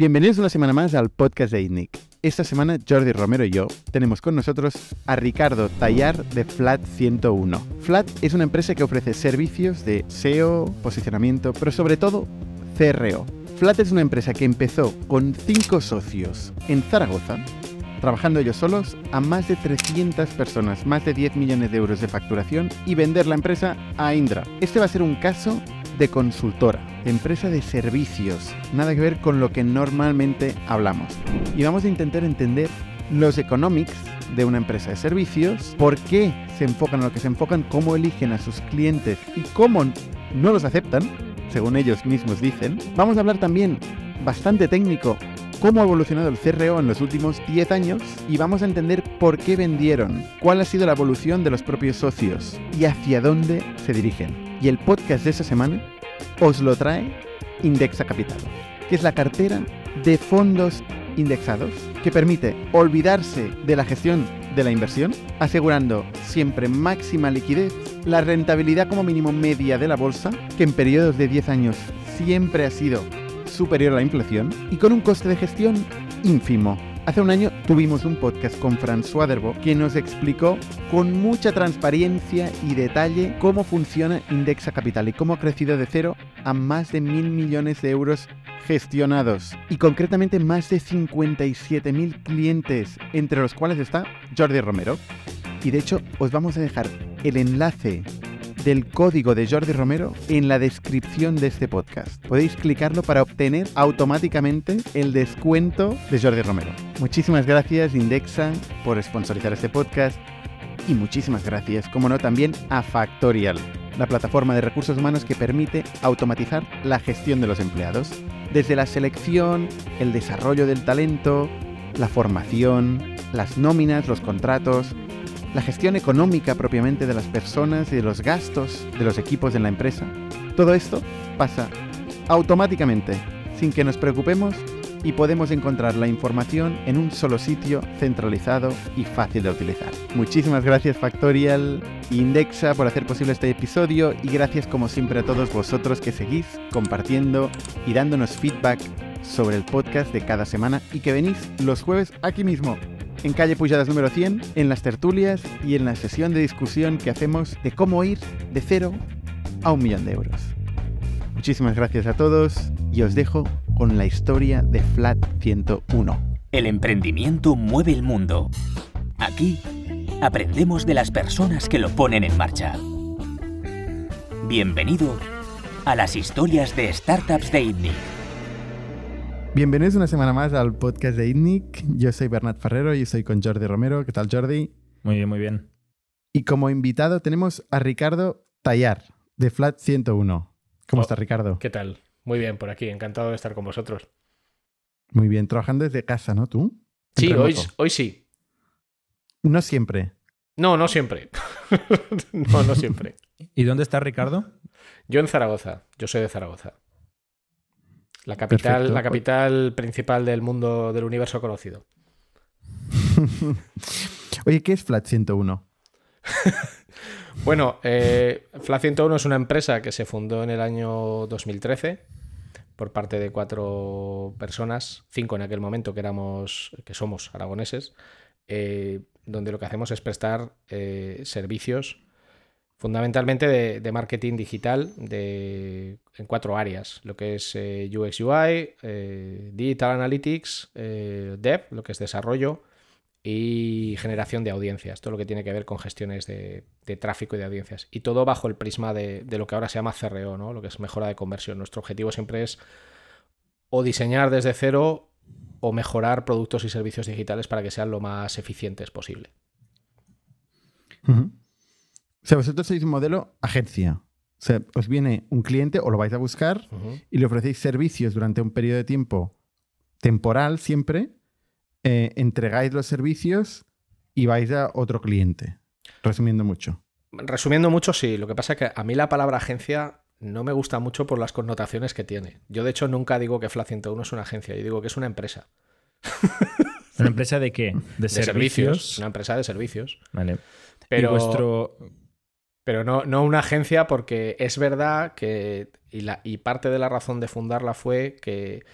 Bienvenidos una semana más al podcast de ITNIC. Esta semana Jordi Romero y yo tenemos con nosotros a Ricardo Tallar de Flat 101. Flat es una empresa que ofrece servicios de SEO, posicionamiento, pero sobre todo CRO. Flat es una empresa que empezó con 5 socios en Zaragoza, trabajando ellos solos a más de 300 personas, más de 10 millones de euros de facturación y vender la empresa a Indra. Este va a ser un caso de consultora, empresa de servicios, nada que ver con lo que normalmente hablamos. Y vamos a intentar entender los economics de una empresa de servicios, por qué se enfocan en lo que se enfocan, cómo eligen a sus clientes y cómo no los aceptan, según ellos mismos dicen. Vamos a hablar también bastante técnico cómo ha evolucionado el CRO en los últimos 10 años y vamos a entender por qué vendieron, cuál ha sido la evolución de los propios socios y hacia dónde se dirigen. Y el podcast de esta semana os lo trae Indexa Capital, que es la cartera de fondos indexados que permite olvidarse de la gestión de la inversión, asegurando siempre máxima liquidez, la rentabilidad como mínimo media de la bolsa, que en periodos de 10 años siempre ha sido superior a la inflación, y con un coste de gestión ínfimo, Hace un año tuvimos un podcast con François Derbo que nos explicó con mucha transparencia y detalle cómo funciona Indexa Capital y cómo ha crecido de cero a más de mil millones de euros gestionados y concretamente más de 57.000 clientes, entre los cuales está Jordi Romero. Y de hecho os vamos a dejar el enlace del código de Jordi Romero en la descripción de este podcast. Podéis clicarlo para obtener automáticamente el descuento de Jordi Romero. Muchísimas gracias Indexa por sponsorizar este podcast y muchísimas gracias, como no, también a Factorial, la plataforma de recursos humanos que permite automatizar la gestión de los empleados. Desde la selección, el desarrollo del talento, la formación, las nóminas, los contratos, la gestión económica propiamente de las personas y de los gastos de los equipos en la empresa. Todo esto pasa automáticamente, sin que nos preocupemos y podemos encontrar la información en un solo sitio centralizado y fácil de utilizar. Muchísimas gracias Factorial Indexa por hacer posible este episodio y gracias como siempre a todos vosotros que seguís compartiendo y dándonos feedback sobre el podcast de cada semana y que venís los jueves aquí mismo en calle Pujadas número 100, en las tertulias y en la sesión de discusión que hacemos de cómo ir de cero a un millón de euros. Muchísimas gracias a todos y os dejo con la historia de Flat 101. El emprendimiento mueve el mundo. Aquí aprendemos de las personas que lo ponen en marcha. Bienvenido a las historias de startups de ITNIC. Bienvenidos una semana más al podcast de ITNIC. Yo soy Bernat Ferrero y estoy con Jordi Romero. ¿Qué tal, Jordi? Muy bien, muy bien. Y como invitado tenemos a Ricardo Tallar, de Flat 101. ¿Cómo Oh. está, Ricardo? ¿Qué tal? Muy bien, por aquí. Encantado de estar con vosotros. Muy bien, trabajando desde casa, ¿no tú? Sí, hoy, hoy sí. No siempre. No, no siempre. no, no siempre. ¿Y dónde está Ricardo? Yo en Zaragoza. Yo soy de Zaragoza. La capital, Perfecto. la capital principal del mundo, del universo conocido. Oye, ¿qué es Flat 101? Bueno, eh, Flat 101 es una empresa que se fundó en el año 2013 por parte de cuatro personas, cinco en aquel momento que éramos, que somos aragoneses, eh, donde lo que hacemos es prestar eh, servicios fundamentalmente de, marketing digital de, en cuatro áreas, lo que es eh, UX UI, eh, Digital Analytics, eh, Dev, lo que es desarrollo, y generación de audiencias, todo lo que tiene que ver con gestiones de, tráfico y de audiencias. Y todo bajo el prisma de, lo que ahora se llama CRO, ¿no? lo que es mejora de conversión. Nuestro objetivo siempre es o diseñar desde cero o mejorar productos y servicios digitales para que sean lo más eficientes posible. O sea, vosotros sois un modelo agencia. O sea, os viene un cliente o lo vais a buscar y le ofrecéis servicios durante un periodo de tiempo temporal siempre, eh, entregáis los servicios y vais a otro cliente. Resumiendo mucho. Resumiendo mucho, sí. Lo que pasa es que a mí la palabra agencia no me gusta mucho por las connotaciones que tiene. Yo, de hecho, nunca digo que Fla 101 es una agencia. Yo digo que es una empresa. ¿Una empresa de qué? De, De servicios. servicios. Una empresa de servicios. Vale. Pero, Y vuestro. Pero no, no una agencia porque es verdad que... Y, la, y parte de la razón de fundarla fue que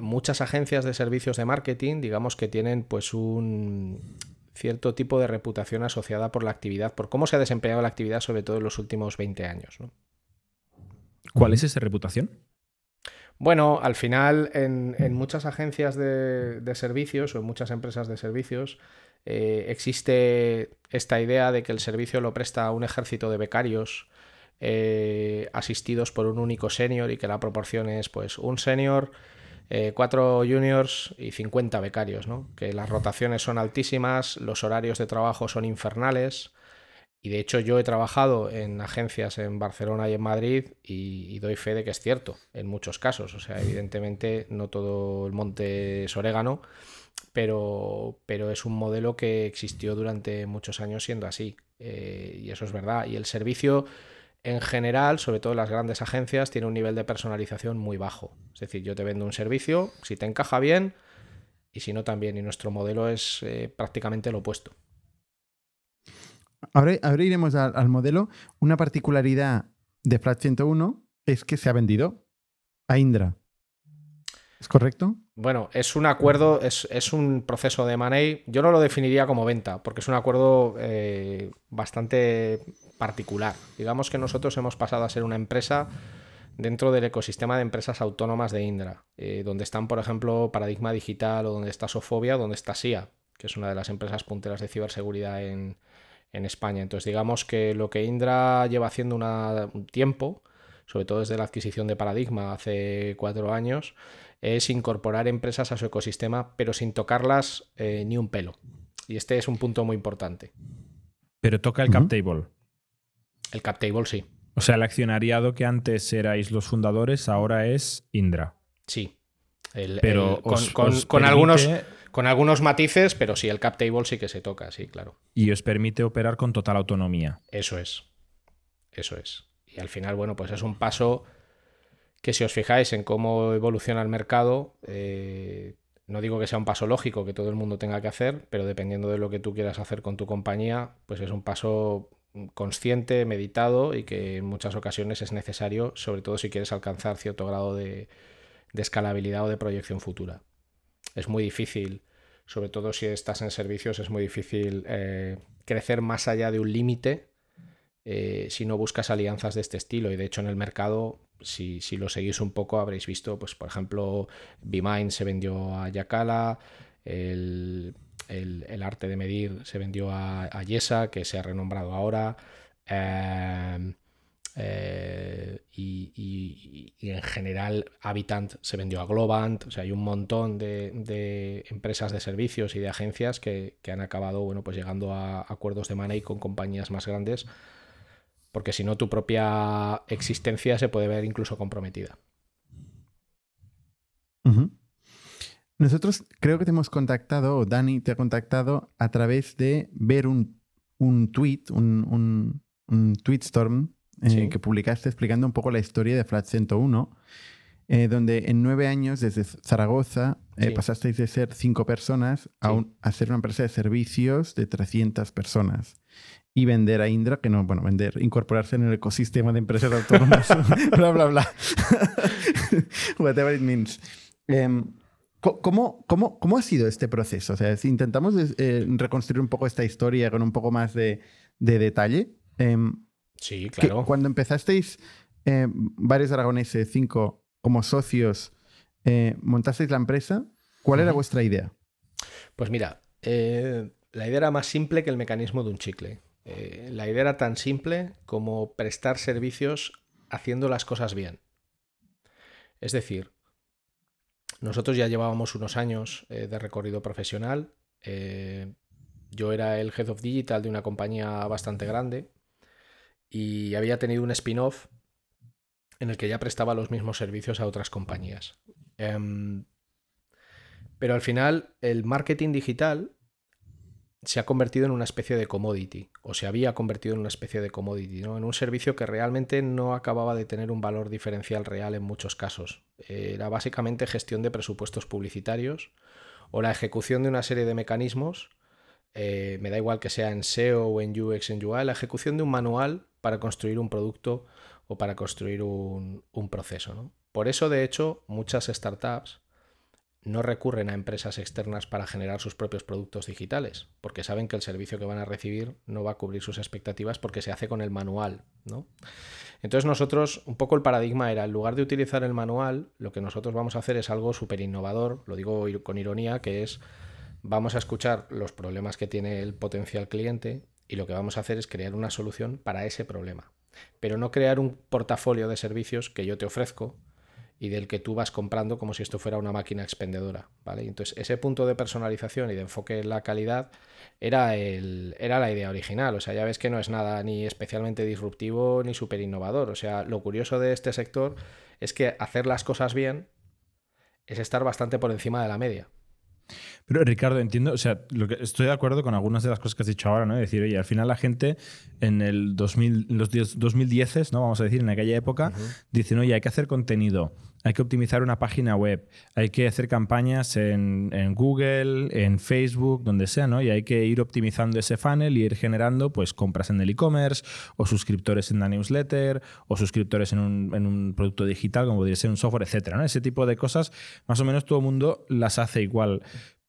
muchas agencias de servicios de marketing, digamos que tienen pues un cierto tipo de reputación asociada por la actividad, por cómo se ha desempeñado la actividad, sobre todo en los últimos 20 años. ¿Cuál es esa reputación? Bueno, al final en, muchas agencias de, servicios o en muchas empresas de servicios eh, existe esta idea de que el servicio lo presta un ejército de becarios eh, asistidos por un único senior y que la proporción es pues un senior, eh, cuatro juniors y 50 becarios, ¿no? que las rotaciones son altísimas, los horarios de trabajo son infernales. Y de hecho yo he trabajado en agencias en Barcelona y en Madrid y, doy fe de que es cierto en muchos casos. O sea, evidentemente no todo el monte es orégano, pero, pero es un modelo que existió durante muchos años siendo así. Eh, y eso es verdad. Y el servicio en general, sobre todo las grandes agencias, tiene un nivel de personalización muy bajo. Es decir, yo te vendo un servicio, si te encaja bien y si no también. Y nuestro modelo es eh, prácticamente lo opuesto. Ahora, iremos al, modelo. Una particularidad de Flat 101 es que se ha vendido a Indra. ¿Es correcto? Bueno, es un acuerdo, es, un proceso de money. Yo no lo definiría como venta, porque es un acuerdo eh, bastante particular. Digamos que nosotros hemos pasado a ser una empresa dentro del ecosistema de empresas autónomas de Indra, eh, donde están, por ejemplo, Paradigma Digital o donde está Sofobia, donde está SIA, que es una de las empresas punteras de ciberseguridad en, España. Entonces, digamos que lo que Indra lleva haciendo un tiempo, sobre todo desde la adquisición de Paradigma hace cuatro años, es incorporar empresas a su ecosistema, pero sin tocarlas eh, ni un pelo. Y este es un punto muy importante. Pero toca el cap table. El cap table sí. O sea, el accionariado que antes erais los fundadores ahora es Indra. Sí. pero con, algunos, con algunos matices, pero sí, el cap table sí que se toca, sí, claro. Y os permite operar con total autonomía. Eso es. Eso es. Y al final, bueno, pues es un paso que si os fijáis en cómo evoluciona el mercado, eh, no digo que sea un paso lógico que todo el mundo tenga que hacer, pero dependiendo de lo que tú quieras hacer con tu compañía, pues es un paso consciente, meditado y que en muchas ocasiones es necesario, sobre todo si quieres alcanzar cierto grado de, escalabilidad o de proyección futura. Es muy difícil, sobre todo si estás en servicios, es muy difícil eh, crecer más allá de un límite eh, si no buscas alianzas de este estilo. Y de hecho en el mercado, si, lo seguís un poco, habréis visto, pues por ejemplo, BeMind se vendió a Yakala, el, el, arte de medir se vendió a, Yesa, que se ha renombrado ahora. Em, eh, y, en general Habitant se vendió a Globant, o sea, hay un montón de, empresas de servicios y de agencias que, han acabado bueno, pues llegando a acuerdos de money con compañías más grandes, porque si no tu propia existencia se puede ver incluso comprometida. Nosotros creo que te hemos contactado, o Dani te ha contactado a través de ver un, un tweet, un, un, tweetstorm eh, que publicaste explicando un poco la historia de Flat 101, eh, donde en nueve años desde Zaragoza eh, pasasteis de ser cinco personas a, ser una empresa de servicios de 300 personas y vender a Indra, que no, bueno, vender, incorporarse en el ecosistema de empresas autónomas, bla, bla, bla. Whatever it means. Em, ¿Cómo, cómo, cómo ha sido este proceso? O sea, si intentamos eh, reconstruir un poco esta historia con un poco más de, detalle. Em, sí, claro. cuando empezasteis eh, varios aragoneses, cinco, como socios, eh, montasteis la empresa, ¿cuál era vuestra idea? Pues mira, la idea era más simple que el mecanismo de un chicle. la idea era tan simple como prestar servicios haciendo las cosas bien. Es decir, nosotros ya llevábamos unos años eh, de recorrido profesional. Eh, yo era el Head of Digital de una compañía bastante grande y había tenido un spin-off en el que ya prestaba los mismos servicios a otras compañías. Em, pero al final el marketing digital se ha convertido en una especie de commodity, o se había convertido en una especie de commodity, ¿no? en un servicio que realmente no acababa de tener un valor diferencial real en muchos casos. Era básicamente gestión de presupuestos publicitarios o la ejecución de una serie de mecanismos, eh, me da igual que sea en SEO o en UX, en UI, la ejecución de un manual para construir un producto o para construir un, proceso. Por eso, de hecho, muchas startups no recurren a empresas externas para generar sus propios productos digitales, porque saben que el servicio que van a recibir no va a cubrir sus expectativas porque se hace con el manual, ¿no? Entonces nosotros, un poco el paradigma era, en lugar de utilizar el manual, lo que nosotros vamos a hacer es algo súper innovador, lo digo con ironía, que es, vamos a escuchar los problemas que tiene el potencial cliente y lo que vamos a hacer es crear una solución para ese problema, pero no crear un portafolio de servicios que yo te ofrezco, y del que tú vas comprando como si esto fuera una máquina expendedora. ¿vale? Entonces, ese punto de personalización y de enfoque en la calidad era, el, era la idea original. O sea, ya ves que no es nada ni especialmente disruptivo ni súper innovador. O sea, lo curioso de este sector es que hacer las cosas bien es estar bastante por encima de la media. Pero Ricardo, entiendo, o sea, lo que estoy de acuerdo con algunas de las cosas que has dicho ahora, ¿no? Es decir, oye, al final la gente en el 2000, los 2010, ¿no? Vamos a decir, en aquella época, dicen, oye, hay que hacer contenido, hay que optimizar una página web, hay que hacer campañas en, Google, en Facebook, donde sea, ¿no? Y hay que ir optimizando ese funnel y ir generando, pues, compras en el e-commerce, o suscriptores en la newsletter, o suscriptores en un, en un producto digital, como podría ser un software, etcétera, ¿no? Ese tipo de cosas, más o menos todo el mundo las hace igual.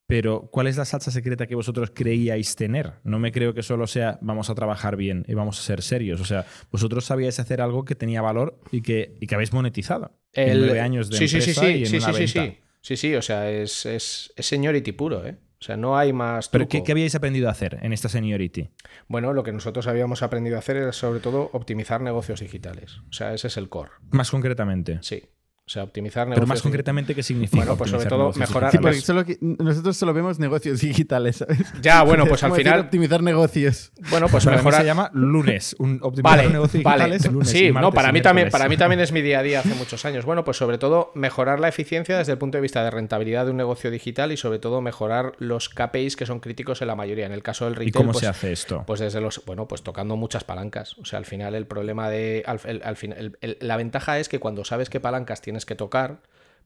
Pero, ¿cuál es la salsa secreta que vosotros creíais tener? No me creo que solo sea vamos a trabajar bien y vamos a ser serios. O sea, vosotros sabíais hacer algo que tenía valor y que, y que habéis monetizado. El... nueve años de sí, empresa sí, sí, sí, y en sí, sí, sí, sí, sí, o sea, es, es, es seniority puro, ¿eh? O sea, no hay más. ¿Pero qué, qué, habíais aprendido a hacer en esta seniority? Bueno, lo que nosotros habíamos aprendido a hacer es sobre todo optimizar negocios digitales. O sea, ese es el core. Más concretamente. Sí. O sea, optimizar negocios. Pero más concretamente, ¿qué significa? Bueno, pues sobre todo mejorar. Sí, solo nosotros solo vemos negocios digitales, ¿sabes? Ya, bueno, pues al final. Optimizar negocios. Bueno, pues mejorar. se llama lunes. Un optimizar vale, negocios vale. digitales. Lunes sí, no, para mí, también, para mí también es mi día a día hace muchos años. Bueno, pues sobre todo mejorar la eficiencia desde el punto de vista de rentabilidad de un negocio digital y sobre todo mejorar los KPIs que son críticos en la mayoría. En el caso del retail. ¿Y cómo pues, se hace esto? Pues desde los. Bueno, pues tocando muchas palancas. O sea, al final el problema de. Al, al final, la ventaja es que cuando sabes qué palancas tienes que tocar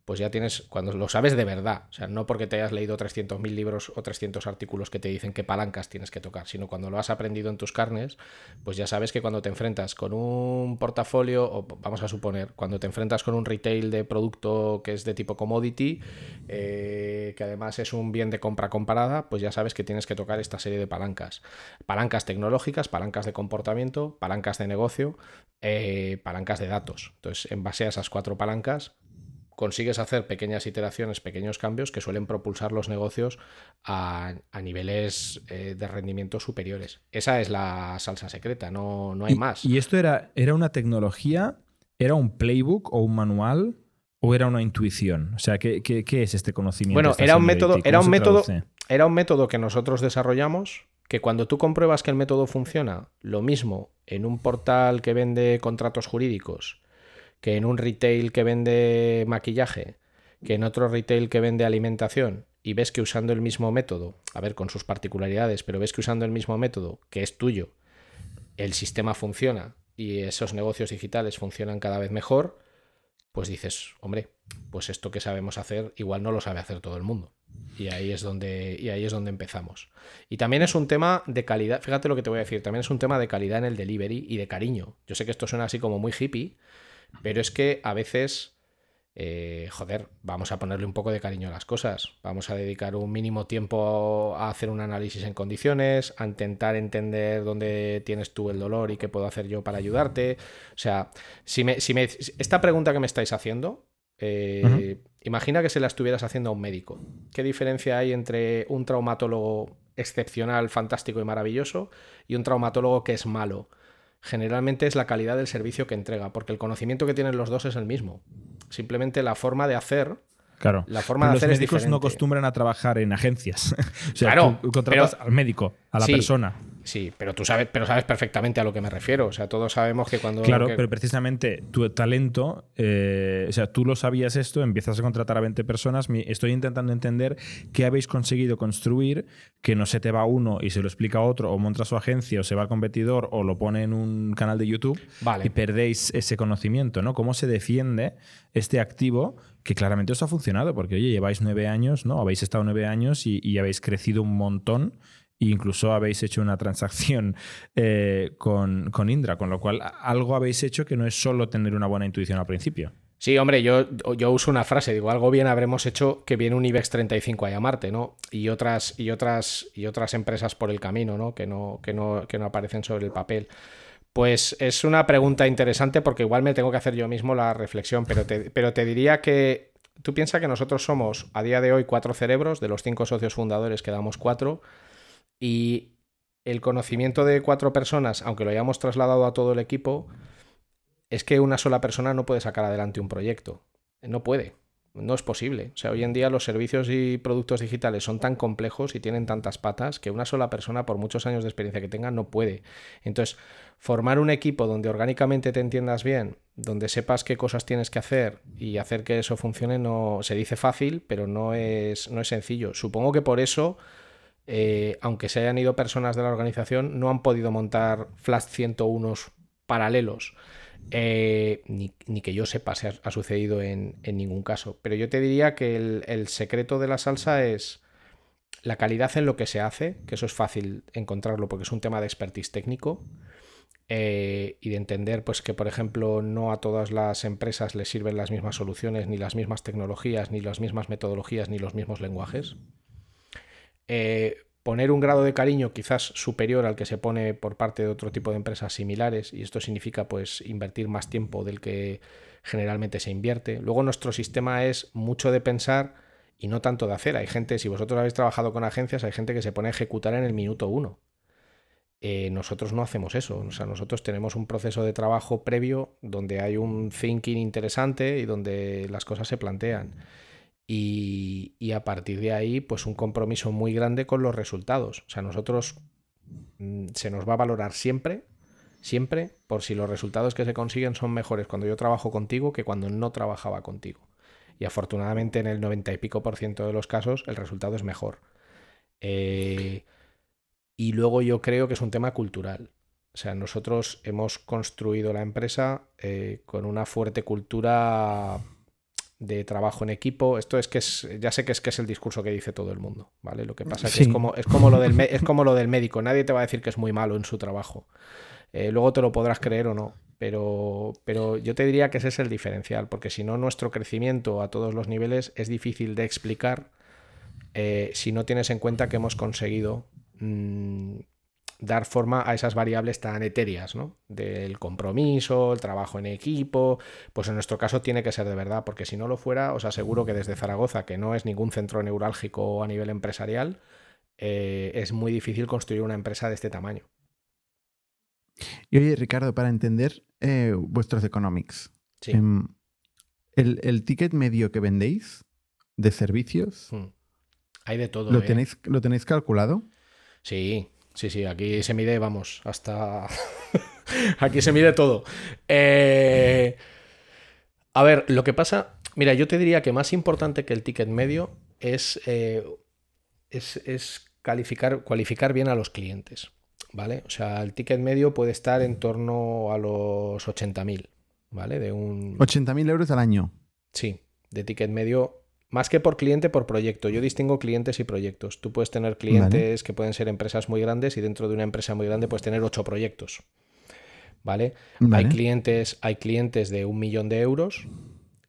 pues ya tienes, cuando lo sabes de verdad, o sea, no porque te hayas leído 300.000 libros o 300 artículos que te dicen qué palancas tienes que tocar, sino cuando lo has aprendido en tus carnes, pues ya sabes que cuando te enfrentas con un portafolio, o vamos a suponer, cuando te enfrentas con un retail de producto que es de tipo commodity, eh, que además es un bien de compra comparada, pues ya sabes que tienes que tocar esta serie de palancas. Palancas tecnológicas, palancas de comportamiento, palancas de negocio, eh, palancas de datos. Entonces, en base a esas cuatro palancas, consigues hacer pequeñas iteraciones, pequeños cambios que suelen propulsar los negocios a, niveles eh, de rendimiento superiores. Esa es la salsa secreta, no, no hay más. ¿Y esto era, era una tecnología, era un playbook o un manual? ¿O era una intuición? O sea, ¿qué, qué, es este conocimiento? Bueno, era un método, era un método, era un método que nosotros desarrollamos, que cuando tú compruebas que el método funciona, lo mismo en un portal que vende contratos jurídicos, que en un retail que vende maquillaje, que en otro retail que vende alimentación, y ves que usando el mismo método, a ver, con sus particularidades, pero ves que usando el mismo método, que es tuyo, el sistema funciona y esos negocios digitales funcionan cada vez mejor, pues dices, hombre, pues esto que sabemos hacer igual no lo sabe hacer todo el mundo. Y ahí es donde, y ahí es donde empezamos. Y también es un tema de calidad, fíjate lo que te voy a decir, también es un tema de calidad en el delivery y de cariño. Yo sé que esto suena así como muy hippie, pero es que a veces, eh, joder, vamos a ponerle un poco de cariño a las cosas. Vamos a dedicar un mínimo tiempo a hacer un análisis en condiciones, a intentar entender dónde tienes tú el dolor y qué puedo hacer yo para ayudarte. O sea, si me, si me esta pregunta que me estáis haciendo, eh, imagina que se la estuvieras haciendo a un médico. ¿Qué diferencia hay entre un traumatólogo excepcional, fantástico y maravilloso y un traumatólogo que es malo? Generalmente es la calidad del servicio que entrega, porque el conocimiento que tienen los dos es el mismo. Simplemente la forma de hacer. Claro. La forma de hacer los médicos es no acostumbran a trabajar en agencias. o sea, claro, tú contratas al médico, a la persona. Sí, pero tú sabes, pero sabes perfectamente a lo que me refiero. O sea, todos sabemos que cuando. Claro, pero precisamente tu talento, eh, o sea, tú lo sabías esto, empiezas a contratar a 20 personas. Estoy intentando entender qué habéis conseguido construir, que no se te va uno y se lo explica a otro, o monta su agencia, o se va al competidor, o lo pone en un canal de YouTube y perdéis ese conocimiento, ¿no? ¿Cómo se defiende este activo que claramente os ha funcionado? Porque, oye, lleváis nueve años, ¿no? Habéis estado nueve años y, y habéis crecido un montón incluso habéis hecho una transacción eh, con, Indra, con lo cual algo habéis hecho que no es solo tener una buena intuición al principio. Sí, hombre, yo, yo uso una frase, digo, algo bien habremos hecho que viene un IBEX 35 a llamarte, ¿no? Y otras, y otras, y otras empresas por el camino, ¿no? Que no, que no, que no aparecen sobre el papel. Pues es una pregunta interesante porque igual me tengo que hacer yo mismo la reflexión, pero te, pero te diría que tú piensas que nosotros somos a día de hoy cuatro cerebros, de los cinco socios fundadores quedamos cuatro, y el conocimiento de cuatro personas, aunque lo hayamos trasladado a todo el equipo, es que una sola persona no puede sacar adelante un proyecto. No puede. No es posible. O sea, hoy en día los servicios y productos digitales son tan complejos y tienen tantas patas que una sola persona, por muchos años de experiencia que tenga, no puede. Entonces, formar un equipo donde orgánicamente te entiendas bien, donde sepas qué cosas tienes que hacer y hacer que eso funcione, no se dice fácil, pero no es, no es sencillo. Supongo que por eso, eh, aunque se hayan ido personas de la organización, no han podido montar Flash 101 paralelos eh, ni, que yo sepa se ha, sucedido en, ningún caso. Pero yo te diría que el, secreto de la salsa es la calidad en lo que se hace, que eso es fácil encontrarlo porque es un tema de expertise técnico. Eh, y de entender pues que por ejemplo no a todas las empresas les sirven las mismas soluciones ni las mismas tecnologías ni las mismas metodologías ni los mismos lenguajes eh, poner un grado de cariño quizás superior al que se pone por parte de otro tipo de empresas similares y esto significa pues invertir más tiempo del que generalmente se invierte. Luego nuestro sistema es mucho de pensar y no tanto de hacer. Hay gente, si vosotros habéis trabajado con agencias, hay gente que se pone a ejecutar en el minuto uno. Eh, nosotros no hacemos eso. O sea, nosotros tenemos un proceso de trabajo previo donde hay un thinking interesante y donde las cosas se plantean y, a partir de ahí, pues un compromiso muy grande con los resultados. O sea, nosotros mm, se nos va a valorar siempre, siempre, por si los resultados que se consiguen son mejores cuando yo trabajo contigo que cuando no trabajaba contigo. Y afortunadamente en el 90 y pico por ciento de los casos el resultado es mejor. Eh, y luego yo creo que es un tema cultural. O sea, nosotros hemos construido la empresa eh, con una fuerte cultura de trabajo en equipo. Esto es que es, ya sé que es que es el discurso que dice todo el mundo, ¿vale? Lo que pasa es que es como, es como lo del es como lo del médico. Nadie te va a decir que es muy malo en su trabajo. Eh, luego te lo podrás creer o no. Pero, pero yo te diría que ese es el diferencial, porque si no, nuestro crecimiento a todos los niveles es difícil de explicar eh, si no tienes en cuenta que hemos conseguido mm, dar forma a esas variables tan etéreas, ¿no? Del compromiso, el trabajo en equipo, pues en nuestro caso tiene que ser de verdad, porque si no lo fuera, os aseguro que desde Zaragoza, que no es ningún centro neurálgico a nivel empresarial, eh, es muy difícil construir una empresa de este tamaño. Y oye, Ricardo, para entender eh, vuestros economics, em, el, ticket medio que vendéis de servicios, hmm. hay de todo. ¿Lo, ¿eh? tenéis, ¿Lo tenéis calculado? Sí, Sí, sí, aquí se mide, vamos, hasta... aquí se mide todo. Eh, a ver, lo que pasa, mira, yo te diría que más importante que el ticket medio es, eh, es, calificar, cualificar bien a los clientes, ¿vale? O sea, el ticket medio puede estar en torno a los 80.000, ¿vale? De un... 80.000 euros al año. Sí, de ticket medio más que por cliente, por proyecto. Yo distingo clientes y proyectos. Tú puedes tener clientes que pueden ser empresas muy grandes y dentro de una empresa muy grande puedes tener ocho proyectos. ¿Vale? Hay, clientes, hay clientes de un millón de euros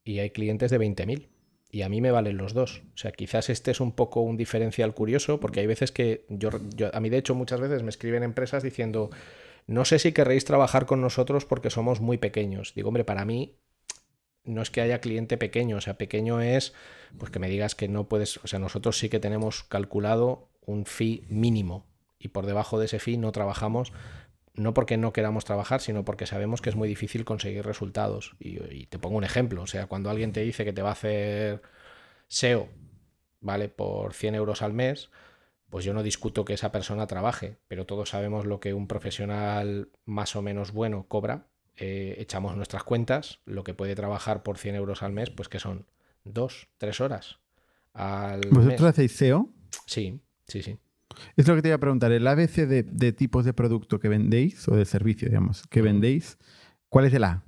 y hay clientes de 20.000. Y a mí me valen los dos. O sea, quizás este es un poco un diferencial curioso porque hay veces que yo, yo a mí de hecho muchas veces me escriben empresas diciendo, no sé si querréis trabajar con nosotros porque somos muy pequeños. Digo, hombre, para mí no es que haya cliente pequeño, o sea, pequeño es pues que me digas que no puedes, o sea, nosotros sí que tenemos calculado un fee mínimo y por debajo de ese fee no trabajamos, no porque no queramos trabajar, sino porque sabemos que es muy difícil conseguir resultados. Y, te pongo un ejemplo, o sea, cuando alguien te dice que te va a hacer SEO, ¿vale? Por 100 euros al mes, pues yo no discuto que esa persona trabaje, pero todos sabemos lo que un profesional más o menos bueno cobra eh, echamos nuestras cuentas, lo que puede trabajar por 100 euros al mes, pues que son dos, tres horas al ¿Vosotros hacéis SEO? Sí, sí, sí. Es lo que te iba a preguntar. El ABC de, tipos de producto que vendéis, o de servicio, digamos, que vendéis, ¿cuál es el A?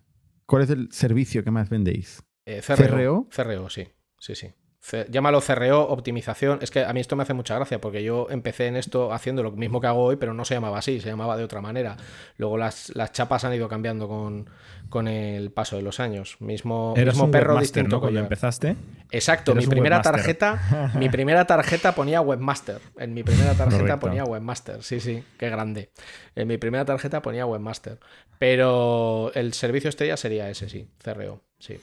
¿Cuál es el servicio que más vendéis? Eh, CRO, CRO. sí. Sí, sí. Llámalo CRO, optimización. Es que a mí esto me hace mucha gracia porque yo empecé en esto haciendo lo mismo que hago hoy, pero no se llamaba así, se llamaba de otra manera. Luego las, las chapas han ido cambiando con, con el paso de los años. Mismo, mismo perro distinto. ¿no? Cuando empezaste. Exacto, mi primera tarjeta, mi primera tarjeta ponía webmaster. En mi primera tarjeta ponía webmaster. Sí, sí, qué grande. En mi primera tarjeta ponía webmaster. Pero el servicio estrella sería ese, sí, CRO. Sí.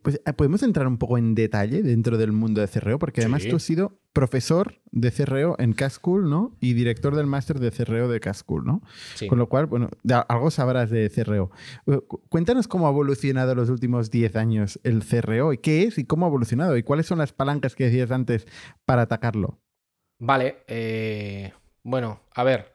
pues eh, podemos entrar un poco en detalle dentro del mundo de CRO, porque además tú has sido profesor de CRO en Cascool, ¿no? Y director del máster de CRO de Cascool, ¿no? Sí. Con lo cual, bueno, algo sabrás de CRO. Eh, cuéntanos cómo ha evolucionado los últimos 10 años el CRO y qué es y cómo ha evolucionado y cuáles son las palancas que decías antes para atacarlo. Vale, eh, bueno, a ver,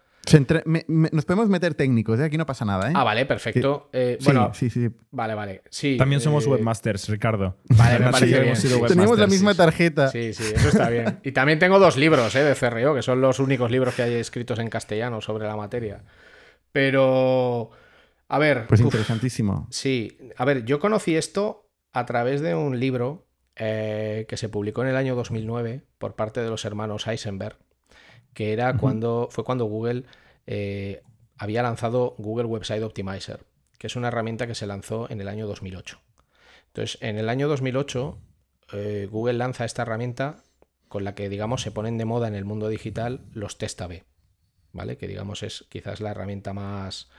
nos podemos meter técnicos, ¿eh? aquí no pasa nada. ¿eh? Ah, vale, perfecto. Eh, bueno, sí, sí, Vale, vale. Sí, También somos webmasters, Ricardo. Vale, me parece bien. Tenemos la misma tarjeta. Sí, sí, eso está bien. Y también tengo dos libros de CRO, que son los únicos libros que hay escritos en castellano sobre la materia. Pero, a ver. Pues interesantísimo. Sí, a ver, yo conocí esto a través de un libro que se publicó en el año 2009 por parte de los hermanos Eisenberg que era cuando fue cuando Google eh, había lanzado Google Website Optimizer, que es una herramienta que se lanzó en el año 2008. Entonces, en el año 2008, eh, Google lanza esta herramienta con la que, digamos, se ponen de moda en el mundo digital los test A-B, ¿vale? Que, digamos, es quizás la herramienta más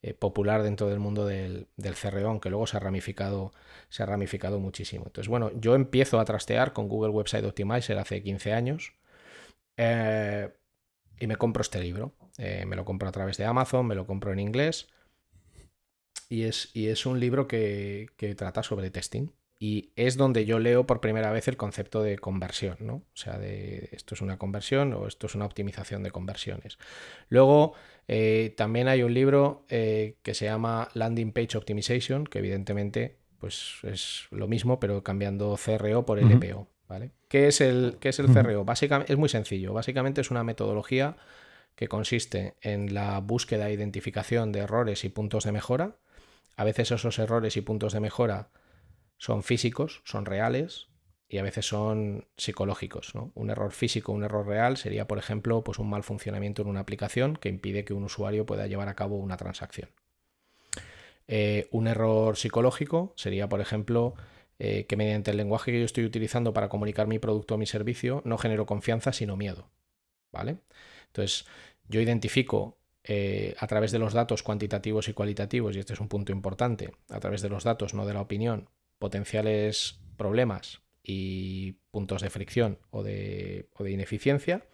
eh, popular dentro del mundo del, del, CRO, aunque luego se ha, ramificado, se ha ramificado muchísimo. Entonces, bueno, yo empiezo a trastear con Google Website Optimizer hace 15 años y me compro este libro. Eh, me lo compro a través de Amazon, me lo compro en inglés. Y es, y es un libro que, trata sobre testing. Y es donde yo leo por primera vez el concepto de conversión, ¿no? O sea, de esto es una conversión o esto es una optimización de conversiones. Luego, eh, también hay un libro eh, que se llama Landing Page Optimization, que evidentemente pues es lo mismo, pero cambiando CRO por LPO. ¿Qué es el, es el CRO? Básicamente, es muy sencillo. Básicamente es una metodología que consiste en la búsqueda e identificación de errores y puntos de mejora. A veces esos errores y puntos de mejora son físicos, son reales, y a veces son psicológicos. Un error físico, un error real sería, por ejemplo, pues un mal funcionamiento en una aplicación que impide que un usuario pueda llevar a cabo una transacción. Eh, un error psicológico sería, por ejemplo, eh, que mediante el lenguaje que yo estoy utilizando para comunicar mi producto o mi servicio no genero confianza, sino miedo. ¿Vale? Entonces, yo identifico eh, a través de los datos cuantitativos y cualitativos, y este es un punto importante, a través de los datos, no de la opinión, potenciales problemas y puntos de fricción o de, ineficiencia.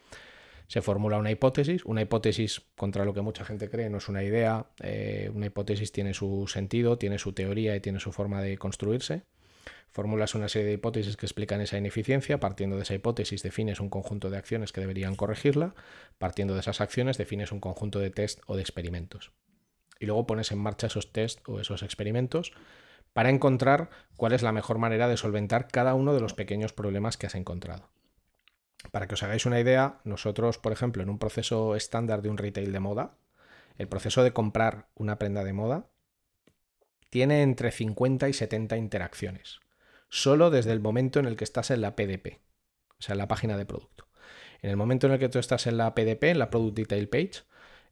Se formula una hipótesis. Una hipótesis, contra lo que mucha gente cree, no es una idea. Eh, una hipótesis tiene su sentido, tiene su teoría y tiene su forma de construirse. Formulas una serie de hipótesis que explican esa ineficiencia, partiendo de esa hipótesis defines un conjunto de acciones que deberían corregirla, partiendo de esas acciones defines un conjunto de test o de experimentos. Y luego pones en marcha esos test o esos experimentos para encontrar cuál es la mejor manera de solventar cada uno de los pequeños problemas que has encontrado. Para que os hagáis una idea, nosotros, por ejemplo, en un proceso estándar de un retail de moda, el proceso de comprar una prenda de moda tiene entre 50 y 70 interacciones solo desde el momento en el que estás en la PDP, o sea, en la página de producto. En el momento en el que tú estás en la PDP, en la Product Detail Page,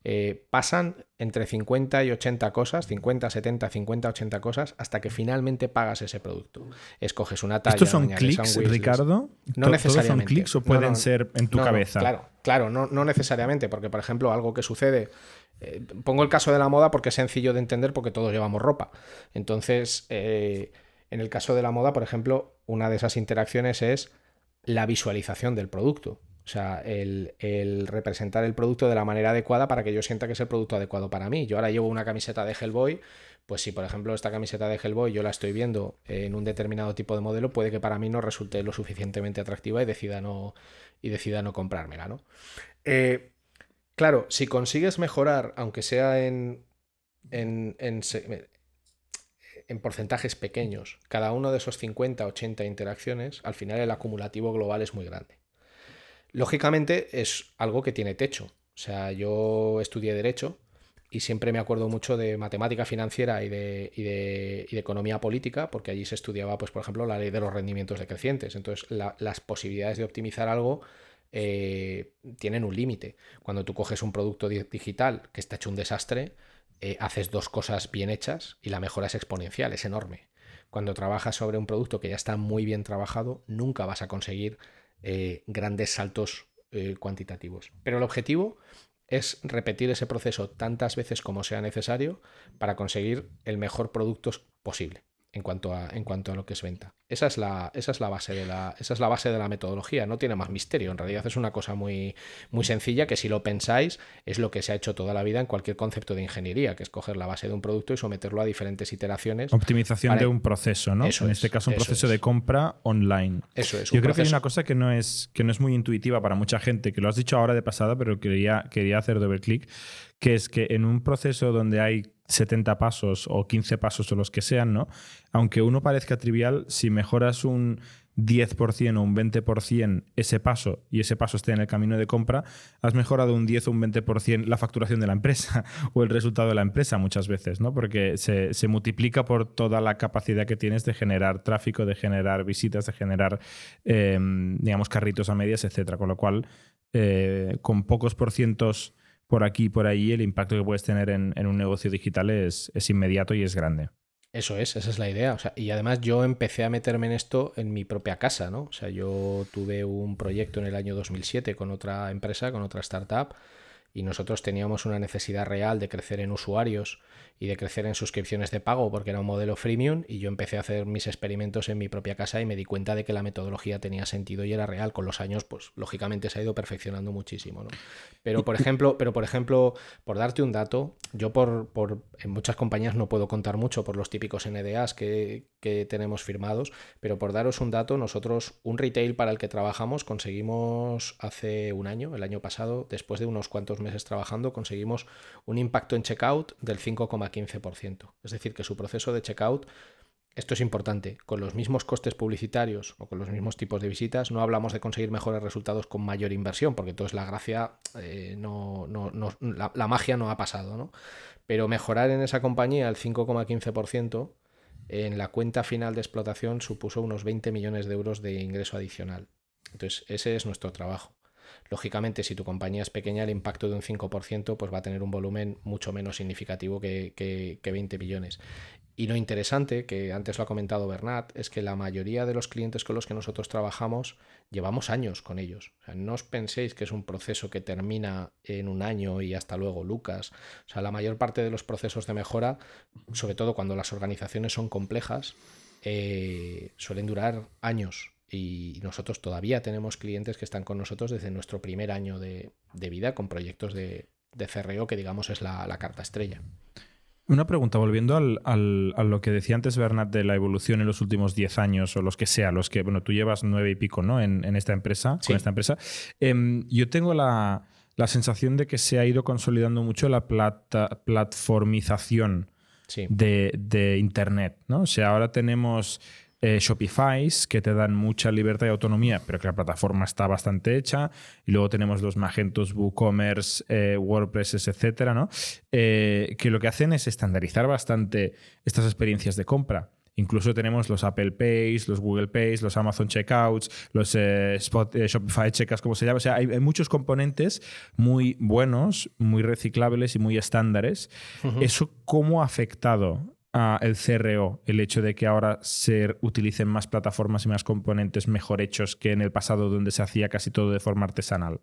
eh, pasan entre 50 y 80 cosas, 50, 70, 50, 80 cosas, hasta que finalmente pagas ese producto. Escoges una talla. ¿Estos son clics, Ricardo? No necesariamente. son clics o pueden ser en tu cabeza? Claro, claro, no, no, necesariamente, porque por ejemplo, algo que sucede. Eh, pongo el caso de la moda porque es sencillo de entender porque todos llevamos ropa. Entonces, eh, en el caso de la moda, por ejemplo, una de esas interacciones es la visualización del producto. O sea, el, representar el producto de la manera adecuada para que yo sienta que es el producto adecuado para mí. Yo ahora llevo una camiseta de Hellboy, pues si por ejemplo esta camiseta de Hellboy yo la estoy viendo en un determinado tipo de modelo, puede que para mí no resulte lo suficientemente atractiva y decida no, y decida no comprármela, ¿no? Eh, claro, si consigues mejorar, aunque sea en, en, en porcentajes pequeños cada uno de esos 50, 80 interacciones, al final el acumulativo global es muy grande. Lógicamente es algo que tiene techo. O sea, yo estudié derecho y siempre me acuerdo mucho de matemática financiera y de, y de, y de economía política, porque allí se estudiaba, pues, por ejemplo, la ley de los rendimientos decrecientes. Entonces, las posibilidades de optimizar algo eh, tienen un límite. Cuando tú coges un producto digital que está hecho un desastre, eh, haces dos cosas bien hechas y la mejora es exponencial, es enorme. Cuando trabajas sobre un producto que ya está muy bien trabajado, nunca vas a conseguir eh, grandes saltos cuantitativos. Pero el objetivo es repetir ese proceso tantas veces como sea necesario para conseguir el mejor producto posible en cuanto a, en cuanto a lo que es venta. Esa es, la, esa, es la base de la, esa es la base de la metodología, no tiene más misterio, en realidad es una cosa muy, muy sencilla que si lo pensáis es lo que se ha hecho toda la vida en cualquier concepto de ingeniería, que es coger la base de un producto y someterlo a diferentes iteraciones. Optimización de un proceso, ¿no? en este caso un proceso de compra online. Eso es. Yo creo que hay una cosa que no, es, que no es muy intuitiva para mucha gente, que lo has dicho ahora de pasada, pero quería, quería hacer doble clic, que es que en un proceso donde hay 70 pasos o 15 pasos o los que sean, ¿no? Aunque uno parezca trivial, si mejoras un 10% o un 20% ese paso y ese paso esté en el camino de compra, has mejorado un 10 o un 20% la facturación de la empresa o el resultado de la empresa muchas veces, ¿no? Porque se, multiplica por toda la capacidad que tienes de generar tráfico, de generar visitas, de generar, em, digamos, carritos a medias, etcétera. Con lo cual, eh, con pocos por cientos por aquí y por ahí, el impacto que puedes tener en, un negocio digital es, inmediato y es grande. Eso es, esa es la idea. y además yo empecé a meterme en esto en mi propia casa, ¿no? O sea, yo tuve un proyecto en el año 2007 con otra empresa, con otra startup, y nosotros teníamos una necesidad real de crecer en usuarios y de crecer en suscripciones de pago porque era un modelo freemium y yo empecé a hacer mis experimentos en mi propia casa y me di cuenta de que la metodología tenía sentido y era real. Con los años, pues lógicamente se ha ido perfeccionando muchísimo. ¿no? Pero por ejemplo, pero por ejemplo, por darte un dato, yo por, por en muchas compañías no puedo contar mucho por los típicos NDAs que, que tenemos firmados, pero por daros un dato, nosotros un retail para el que trabajamos conseguimos hace un año, el año pasado, después de unos cuantos meses trabajando, conseguimos un impacto en checkout del 5,15%. Es decir, que su proceso de checkout, esto es importante, con los mismos costes publicitarios o con los mismos tipos de visitas, no hablamos de conseguir mejores resultados con mayor inversión, porque entonces la gracia, eh, no, la, magia no ha pasado, ¿no? Pero mejorar en esa compañía el 5,15% en la cuenta final de explotación supuso unos 20 millones de euros de ingreso adicional. Entonces, ese es nuestro trabajo. Lógicamente, si tu compañía es pequeña, el impacto de un 5% pues va a tener un volumen mucho menos significativo que, que, 20 millones. Y lo interesante, que antes lo ha comentado Bernat, es que la mayoría de los clientes con los que nosotros trabajamos llevamos años con ellos. O sea, no os penséis que es un proceso que termina en un año y hasta luego, Lucas. O sea, la mayor parte de los procesos de mejora, sobre todo cuando las organizaciones son complejas, eh, suelen durar años y nosotros todavía tenemos clientes que están con nosotros desde nuestro primer año de, vida con proyectos de, de, CRO que digamos es la, carta estrella. Una pregunta, volviendo al, a lo que decía antes Bernat de la evolución en los últimos 10 años o los que sea, los que, bueno, tú llevas nueve y pico, ¿no? En, esta empresa, con esta empresa. Em, yo tengo la, sensación de que se ha ido consolidando mucho la plata, platformización de, de, Internet, ¿no? O sea, ahora tenemos eh, Shopify que te dan mucha libertad y autonomía, pero que la plataforma está bastante hecha. Y luego tenemos los Magentos, WooCommerce, eh, WordPress, etcétera, ¿no? Eh, que lo que hacen es estandarizar bastante estas experiencias de compra. Incluso tenemos los Apple Pays, los Google Pays, los Amazon Checkouts, los Shopify Checkouts, como se llama. O sea, hay, muchos componentes muy buenos, muy reciclables y muy estándares. ¿Eso cómo ha afectado el CRO, el hecho de que ahora se utilicen más plataformas y más componentes mejor hechos que en el pasado donde se hacía casi todo de forma artesanal?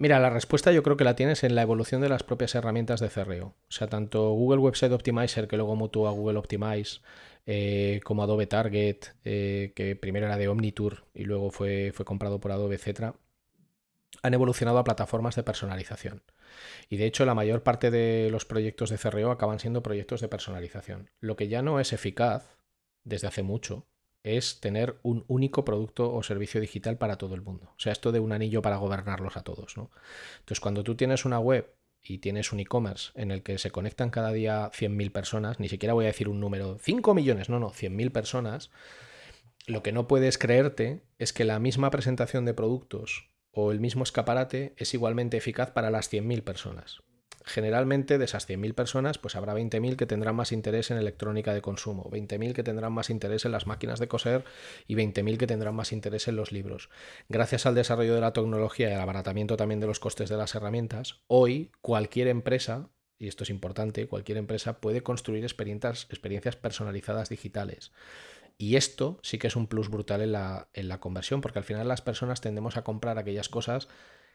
Mira, la respuesta yo creo que la tienes en la evolución de las propias herramientas de CRO. O sea, tanto Google Website Optimizer, que luego mutó a Google Optimize, eh, como Adobe Target, eh, que primero era de Omnitour y luego fue, fue comprado por Adobe, etc., han evolucionado a plataformas de personalización. Y de hecho la mayor parte de los proyectos de CRO acaban siendo proyectos de personalización. Lo que ya no es eficaz desde hace mucho es tener un único producto o servicio digital para todo el mundo. O sea, esto de un anillo para gobernarlos a todos. Entonces, cuando tú tienes una web y tienes un e-commerce en el que se conectan cada día 100.000 personas, ni siquiera voy a decir un número, 5 millones, no, no, 100.000 personas, lo que no puedes creerte es que la misma presentación de productos o el mismo escaparate es igualmente eficaz para las 100.000 personas. generalmente de esas 100.000 personas, pues habrá 20.000 que tendrán más interés en electrónica de consumo, 20.000 que tendrán más interés en las máquinas de coser y 20.000 que tendrán más interés en los libros. Gracias al desarrollo de la tecnología y al abaratamiento también de los costes de las herramientas, hoy cualquier empresa, y esto es importante, cualquier empresa puede construir experiencias, experiencias personalizadas digitales. Y esto sí que es un plus brutal en la, en la conversión, porque al final las personas tendemos a comprar aquellas cosas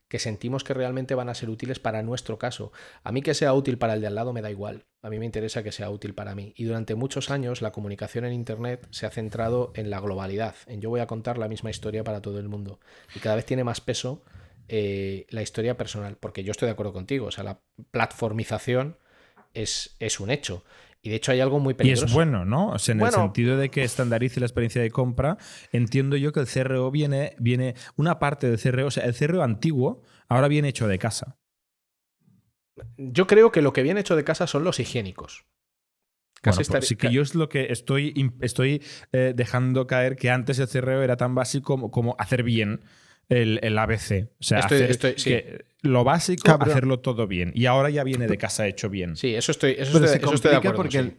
que sentimos que realmente van a ser útiles para nuestro caso. A mí que sea útil para el de al lado me da igual. A mí me interesa que sea útil para mí. Y durante muchos años la comunicación en Internet se ha centrado en la globalidad, en yo voy a contar la misma historia para todo el mundo. Y cada vez tiene más peso eh, la historia personal, porque yo estoy de acuerdo contigo. O sea, la platformización es, es un hecho. Y de hecho hay algo muy peligroso. Y es bueno, ¿no? O sea, en el sentido de que estandarice la experiencia de compra, entiendo yo que el CRO viene, viene una parte del CRO, o sea, el CRO antiguo ahora viene hecho de casa. Yo creo que lo que viene hecho de casa son los higiénicos. Casi pues sí que yo es lo que estoy, estoy eh, dejando caer que antes el CRO era tan básico como, como hacer bien el, ABC. O sea, lo básico, hacerlo todo bien. Y ahora ya viene de casa hecho bien. Sí, eso estoy, eso estoy, de acuerdo. Porque,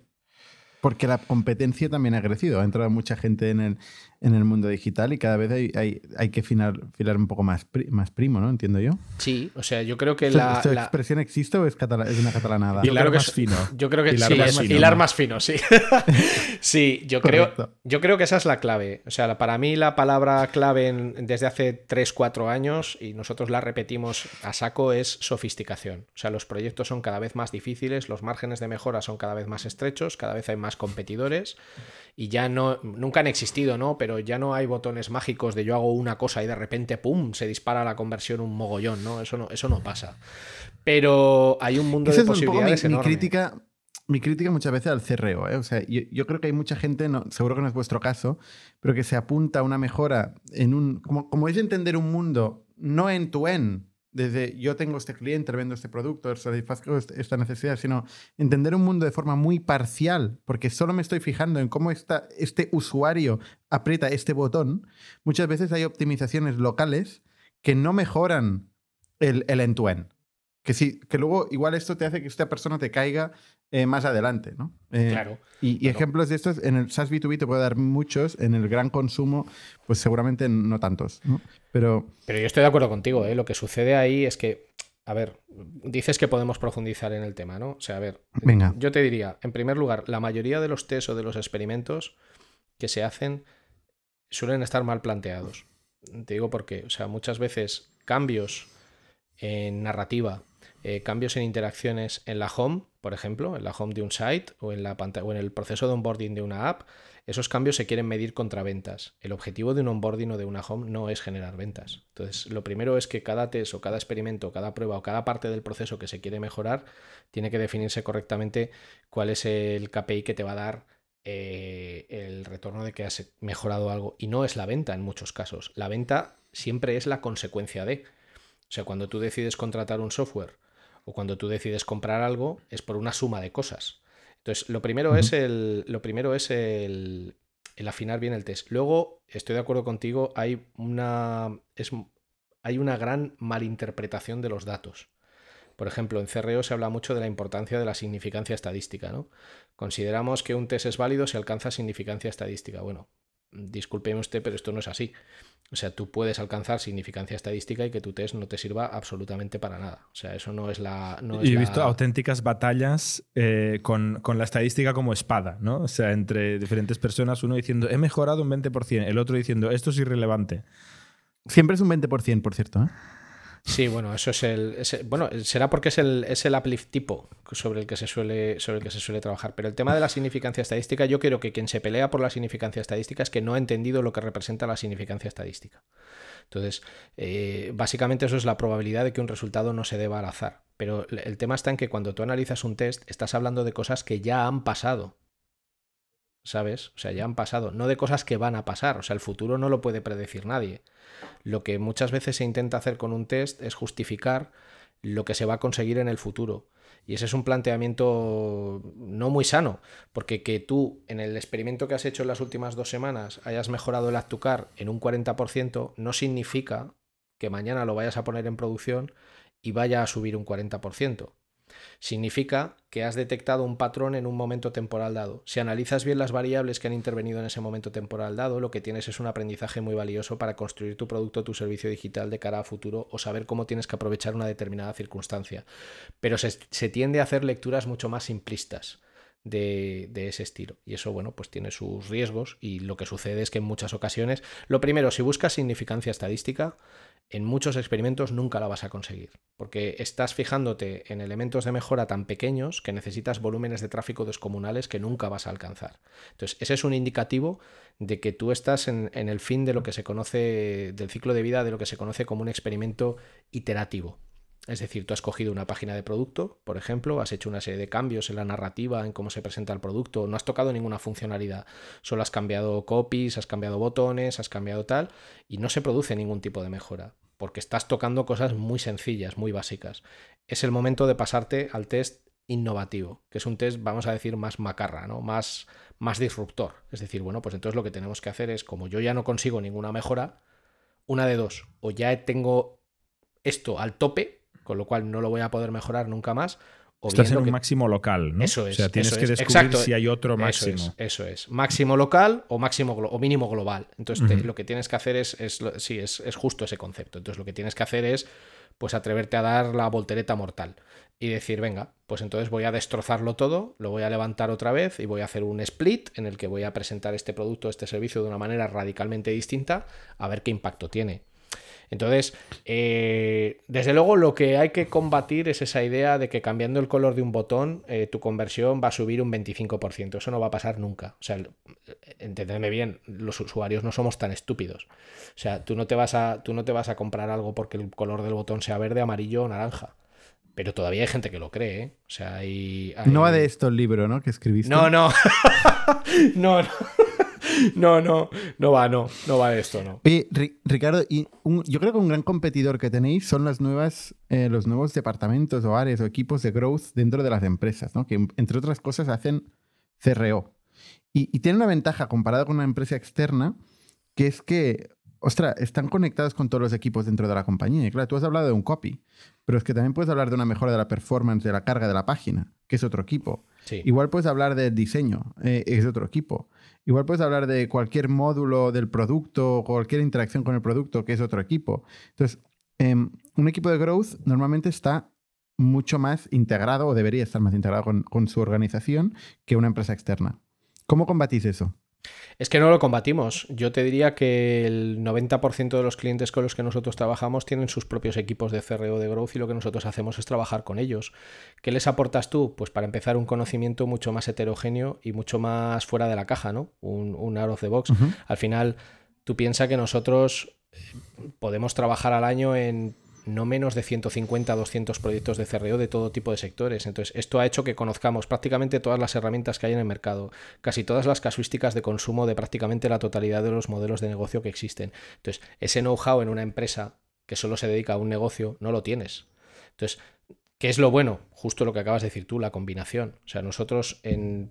porque la competencia también ha crecido. Ha entrado mucha gente en el, en el mundo digital y cada vez hay, hay, hay que filar, filar, un poco más, más primo, ¿no? Entiendo yo. Sí, o sea, yo creo que la, ¿Esta expresión existe o es, es una catalanada? Hilar más fino. Yo creo que sí, más hilar más fino, sí. sí, yo creo, yo creo que esa es la clave. O sea, para mí la palabra clave desde hace 3, 4 años, y nosotros la repetimos a saco, es sofisticación. O sea, los proyectos son cada vez más difíciles, los márgenes de mejora son cada vez más estrechos, cada vez hay más competidores y ya no, nunca han existido, ¿no? Pero ya no hay botones mágicos de yo hago una cosa y de repente, ¡pum!, se dispara la conversión un mogollón, ¿no? Eso no, eso no pasa. Pero hay un mundo de posibilidades mi, crítica, mi crítica muchas veces al CRO, ¿eh? O sea, yo, creo que hay mucha gente, no, seguro que no es vuestro caso, pero que se apunta a una mejora en un... Como, como es entender un mundo no en tu en desde yo tengo este cliente, vendo este producto, satisfazco esta necesidad, sino entender un mundo de forma muy parcial, porque solo me estoy fijando en cómo está, este usuario aprieta este botón, muchas veces hay optimizaciones locales que no mejoran el, el end-to-end. Que, sí, que luego igual esto te hace que esta persona te caiga eh, más adelante, ¿no? Eh, claro. Y, ejemplos de estos, en el SaaS B2B te puedo dar muchos, en el gran consumo, pues seguramente no tantos, ¿no? Pero, Pero yo estoy de acuerdo contigo, ¿eh? Lo que sucede ahí es que, a ver, dices que podemos profundizar en el tema, ¿no? O sea, a ver, Venga. yo te diría, en primer lugar, la mayoría de los test o de los experimentos que se hacen suelen estar mal planteados. Te digo por qué. O sea, muchas veces cambios en narrativa eh, cambios en interacciones en la home, por ejemplo, en la home de un site o en, la o en el proceso de onboarding de una app, esos cambios se quieren medir contra ventas. El objetivo de un onboarding o de una home no es generar ventas. Entonces, lo primero es que cada test o cada experimento, cada prueba o cada parte del proceso que se quiere mejorar, tiene que definirse correctamente cuál es el KPI que te va a dar eh, el retorno de que has mejorado algo. Y no es la venta en muchos casos. La venta siempre es la consecuencia de. O sea, cuando tú decides contratar un software o cuando tú decides comprar algo, es por una suma de cosas. Entonces, lo primero es el. Lo primero es el, el, afinar bien el test. Luego, estoy de acuerdo contigo, hay una. Es, hay una gran malinterpretación de los datos. Por ejemplo, en CRO se habla mucho de la importancia de la significancia estadística, ¿no? Consideramos que un test es válido si alcanza significancia estadística. Bueno, discúlpeme usted, pero esto no es así. O sea, tú puedes alcanzar significancia estadística y que tu test no te sirva absolutamente para nada. O sea, eso no es la. y he visto auténticas batallas eh, con, la estadística como espada, ¿no? O sea, entre diferentes personas, uno diciendo, he mejorado un 20%, el otro diciendo, esto es irrelevante. Siempre es un 20%, por cierto. ¿eh? Sí, bueno, eso es el. bueno, será porque es el, es el uplift tipo sobre el, que se suele, sobre el que se suele trabajar. Pero el tema de la significancia estadística, yo creo que quien se pelea por la significancia estadística es que no ha entendido lo que representa la significancia estadística. Entonces, eh, básicamente eso es la probabilidad de que un resultado no se deba al azar. Pero el tema está en que cuando tú analizas un test, estás hablando de cosas que ya han pasado. ¿Sabes? O sea, ya han pasado, no de cosas que van a pasar. O sea, el futuro no lo puede predecir nadie. Lo que muchas veces se intenta hacer con un test es justificar lo que se va a conseguir en el futuro. Y ese es un planteamiento no muy sano, porque que tú en el experimento que has hecho en las últimas dos semanas hayas mejorado el Actucar en un 40% no significa que mañana lo vayas a poner en producción y vaya a subir un 40%. Significa que has detectado un patrón en un momento temporal dado. Si analizas bien las variables que han intervenido en ese momento temporal dado, lo que tienes es un aprendizaje muy valioso para construir tu producto o tu servicio digital de cara a futuro o saber cómo tienes que aprovechar una determinada circunstancia. Pero se, tiende a hacer lecturas mucho más simplistas de, ese estilo. Y eso, bueno, pues tiene sus riesgos y lo que sucede es que en muchas ocasiones, lo primero, si buscas significancia estadística, en muchos experimentos nunca la vas a conseguir, porque estás fijándote en elementos de mejora tan pequeños que necesitas volúmenes de tráfico descomunales que nunca vas a alcanzar. Entonces, ese es un indicativo de que tú estás en, en el fin de lo que se conoce, del ciclo de vida de lo que se conoce como un experimento iterativo. Es decir, tú has cogido una página de producto, por ejemplo, has hecho una serie de cambios en la narrativa, en cómo se presenta el producto, no has tocado ninguna funcionalidad, solo has cambiado copies, has cambiado botones, has cambiado tal, y no se produce ningún tipo de mejora, porque estás tocando cosas muy sencillas, muy básicas. Es el momento de pasarte al test innovativo, que es un test, vamos a decir, más macarra, ¿no? Más, más disruptor. Es decir, bueno, pues entonces lo que tenemos que hacer es, como yo ya no consigo ninguna mejora, una de dos, o ya tengo esto al tope, con lo cual no lo voy a poder mejorar nunca más. O Estás en un máximo local, ¿no? Eso es. O sea, tienes que descubrir si hay otro máximo. Eso es, Máximo local o máximo o mínimo global. Entonces, lo que tienes que hacer es, es sí, es, es, justo ese concepto. Entonces, lo que tienes que hacer es, pues, atreverte a dar la voltereta mortal y decir, venga, pues entonces voy a destrozarlo todo, lo voy a levantar otra vez y voy a hacer un split en el que voy a presentar este producto, este servicio de una manera radicalmente distinta, a ver qué impacto tiene. Entonces, eh, desde luego lo que hay que combatir es esa idea de que cambiando el color de un botón, eh, tu conversión va a subir un 25%. Eso no va a pasar nunca. O sea, entendedme bien, los usuarios no somos tan estúpidos. O sea, tú no te vas a, tú no te vas a comprar algo porque el color del botón sea verde, amarillo o naranja. Pero todavía hay gente que lo cree, ¿eh? O sea, hay, No va de esto el libro, ¿no? Que escribiste. No, no. no, no. No, no, no va, no, no va esto, no. Ricardo, yo creo que un gran competidor que tenéis son las nuevas, eh, los nuevos departamentos o áreas o equipos de growth dentro de las empresas, ¿no? Que entre otras cosas hacen CRO. Y, y tienen una ventaja comparada con una empresa externa, que es que ostras, están conectados con todos los equipos dentro de la compañía. Y claro, tú has hablado de un copy, pero es que también puedes hablar de una mejora de la performance, de la carga de la página, que es otro equipo. Igual puedes hablar del diseño, eh, es otro equipo. Igual puedes hablar de cualquier módulo del producto, cualquier interacción con el producto, que es otro equipo. Entonces, em, un equipo de growth normalmente está mucho más integrado o debería estar más integrado con su organización que una empresa externa. ¿Cómo combatís eso? Es que no lo combatimos. Yo te diría que el 90% de los clientes con los que nosotros trabajamos tienen sus propios equipos de CRO de growth y lo que nosotros hacemos es trabajar con ellos. ¿Qué les aportas tú? Pues para empezar un conocimiento mucho más heterogéneo y mucho más fuera de la caja, ¿no? Un, un out of the box. Al final, tú piensas que nosotros eh, podemos trabajar al año en no menos de 150, 200 proyectos de CRO de todo tipo de sectores. Entonces, esto ha hecho que conozcamos prácticamente todas las herramientas que hay en el mercado, casi todas las casuísticas de consumo de prácticamente la totalidad de los modelos de negocio que existen. Entonces, ese know-how en una empresa que solo se dedica a un negocio, no lo tienes. Entonces, ¿qué es lo bueno? Justo lo que acabas de decir tú, la combinación. O sea, nosotros en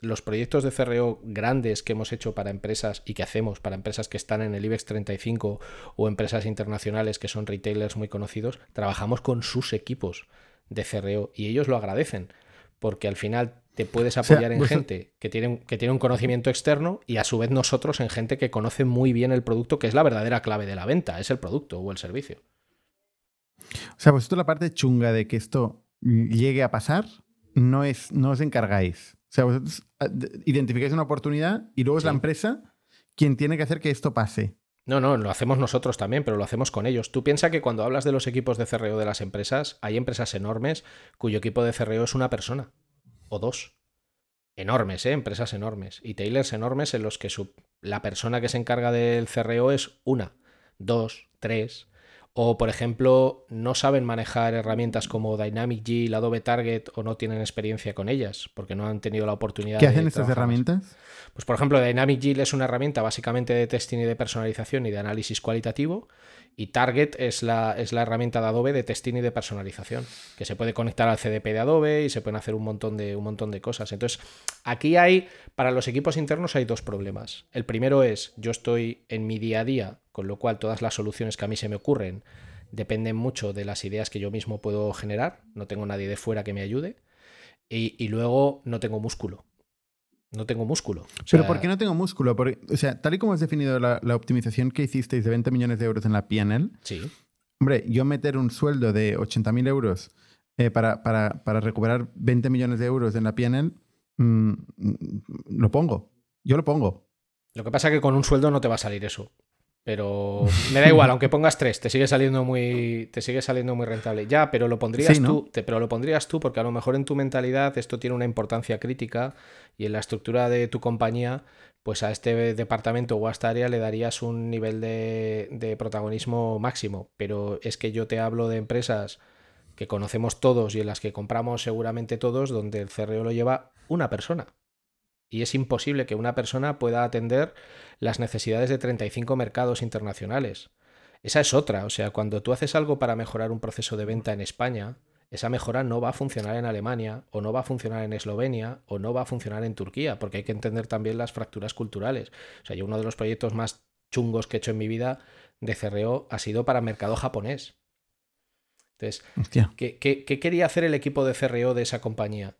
los proyectos de CRO grandes que hemos hecho para empresas y que hacemos para empresas que están en el IBEX 35 o empresas internacionales que son retailers muy conocidos, trabajamos con sus equipos de CRO y ellos lo agradecen porque al final te puedes apoyar en gente que tiene, que tiene un conocimiento externo y a su vez nosotros en gente que conoce muy bien el producto, que es la verdadera clave de la venta, es el producto o el servicio. O sea, vosotros la parte chunga de que esto llegue a pasar no, es, no os encargáis. O sea, vosotros ah, identificáis una oportunidad y luego es la empresa quien tiene que hacer que esto pase. No, no, lo hacemos nosotros también, pero lo hacemos con ellos. Tú piensas que cuando hablas de los equipos de CRO de las empresas, hay empresas enormes cuyo equipo de CRO es una persona o dos. Enormes, ¿eh? Empresas enormes. Y tailers enormes en los que la persona que se encarga del CRO es una, dos, tres. O, por ejemplo, no saben manejar herramientas como Dynamic G, Adobe Target o no tienen experiencia con ellas porque no han tenido la oportunidad ¿Qué hacen estas herramientas? Pues, por ejemplo, Dynamic G es una herramienta básicamente de testing y de personalización y de análisis cualitativo. Y Target es la, es la herramienta de Adobe de testing y de personalización, que se puede conectar al CDP de Adobe y se pueden hacer un montón de, un montón de cosas. Entonces, aquí hay, para los equipos internos hay dos problemas. El primero es, yo estoy en mi día a día, con lo cual todas las soluciones que a mí se me ocurren dependen mucho de las ideas que yo mismo puedo generar, no tengo nadie de fuera que me ayude, y, luego no tengo músculo. No tengo músculo. Pero ¿por qué no tengo músculo? Porque, o sea, tal y como has definido la, optimización que hicisteis de 20 millones de euros en la PNL, sí. hombre, yo meter un sueldo de 80.000 euros eh, para, para, recuperar 20 millones de euros en la PNL, mm, lo pongo. Yo lo pongo. Lo que pasa es que con un sueldo no te va a salir eso. Pero me da igual, aunque pongas tres, te sigue saliendo muy, te sigue saliendo muy rentable. Ya, pero lo pondrías tú, pero lo pondrías tú porque a lo mejor en tu mentalidad esto tiene una importancia crítica y en la estructura de tu compañía, pues a este departamento o a esta área le darías un nivel de, de protagonismo máximo. Pero es que yo te hablo de empresas que conocemos todos y en las que compramos seguramente todos, donde el CRO lo lleva una persona y es imposible que una persona pueda atender las necesidades de 35 mercados internacionales. Esa es otra, o sea, cuando tú haces algo para mejorar un proceso de venta en España, esa mejora no va a funcionar en Alemania, o no va a funcionar en Eslovenia, o no va a funcionar en Turquía, porque hay que entender también las fracturas culturales. O sea, yo uno de los proyectos más chungos que he hecho en mi vida de CRO ha sido para mercado japonés. Entonces, ¿qué, qué quería hacer el equipo de CRO de esa compañía?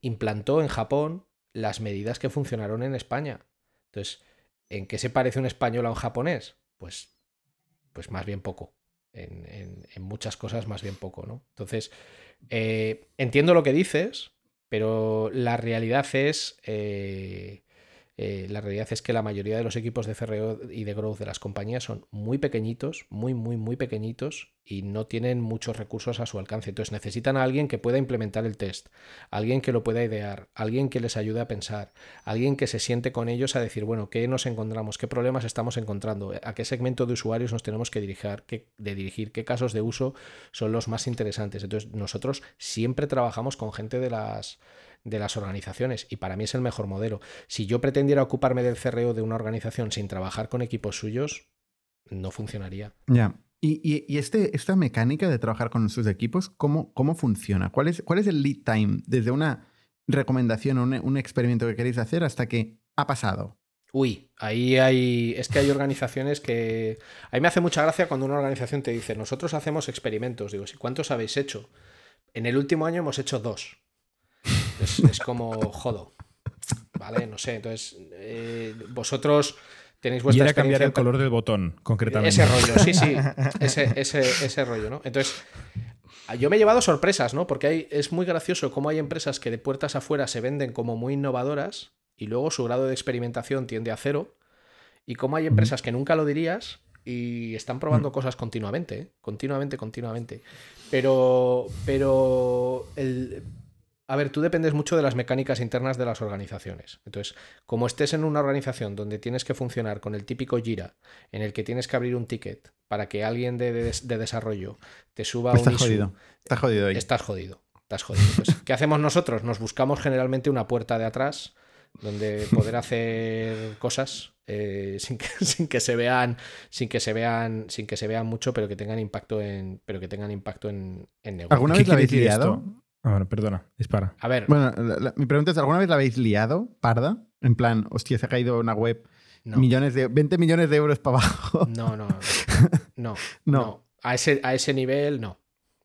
Implantó en Japón las medidas que funcionaron en España. Entonces, ¿en qué se parece un español a un japonés? Pues, pues más bien poco. En, muchas cosas más bien poco, ¿no? Entonces, eh, entiendo lo que dices, pero la realidad es eh, eh, la realidad es que la mayoría de los equipos de CRO y de growth de las compañías son muy pequeñitos, muy, muy, muy pequeñitos y no tienen muchos recursos a su alcance. Entonces necesitan a alguien que pueda implementar el test, alguien que lo pueda idear, alguien que les ayude a pensar, alguien que se siente con ellos a decir, bueno, ¿qué nos encontramos? ¿Qué problemas estamos encontrando? ¿A qué segmento de usuarios nos tenemos que dirigir? ¿Qué, de dirigir? ¿Qué casos de uso son los más interesantes? Entonces nosotros siempre trabajamos con gente de las de las organizaciones y para mí es el mejor modelo. Si yo pretendiera ocuparme del CRO de una organización sin trabajar con equipos suyos, no funcionaría. Ya. ¿Y, este, esta mecánica de trabajar con sus equipos, cómo, cómo funciona? ¿Cuál es, ¿Cuál es el lead time desde una recomendación o un, experimento que queréis hacer hasta que ha pasado? Uy, ahí hay. Es que hay organizaciones que. A mí me hace mucha gracia cuando una organización te dice, nosotros hacemos experimentos. Digo, ¿y cuántos habéis hecho? En el último año hemos hecho dos. Es, como jodo. ¿Vale? No sé. Entonces, eh, vosotros tenéis vuestra. Y era cambiar el color del botón, concretamente. Ese rollo, sí, sí. Ese, ese, ese rollo, ¿no? Entonces. Yo me he llevado sorpresas, ¿no? Porque hay, es muy gracioso cómo hay empresas que de puertas afuera se venden como muy innovadoras y luego su grado de experimentación tiende a cero. Y cómo hay empresas que nunca lo dirías y están probando cosas continuamente, ¿eh? continuamente, continuamente. Pero, pero el, a ver, tú dependes mucho de las mecánicas internas de las organizaciones. Entonces, como estés en una organización donde tienes que funcionar con el típico Jira, en el que tienes que abrir un ticket para que alguien de, desarrollo te suba pues un estás jodido. Estás jodido ahí. Estás jodido. Estás jodido. Pues, ¿Qué hacemos nosotros? Nos buscamos generalmente una puerta de atrás donde poder hacer cosas eh, sin, que, se vean sin que se vean sin que se vean mucho pero que tengan impacto en pero que tengan impacto en, en negocio. ¿Alguna vez lo habéis liado? Ah, bueno, perdona, dispara. A ver. Bueno, mi pregunta es: ¿alguna vez la habéis liado, parda? En plan, hostia, se ha caído una web, millones de, 20 millones de euros para abajo. No, no, no. no. A, ese, a ese nivel, no.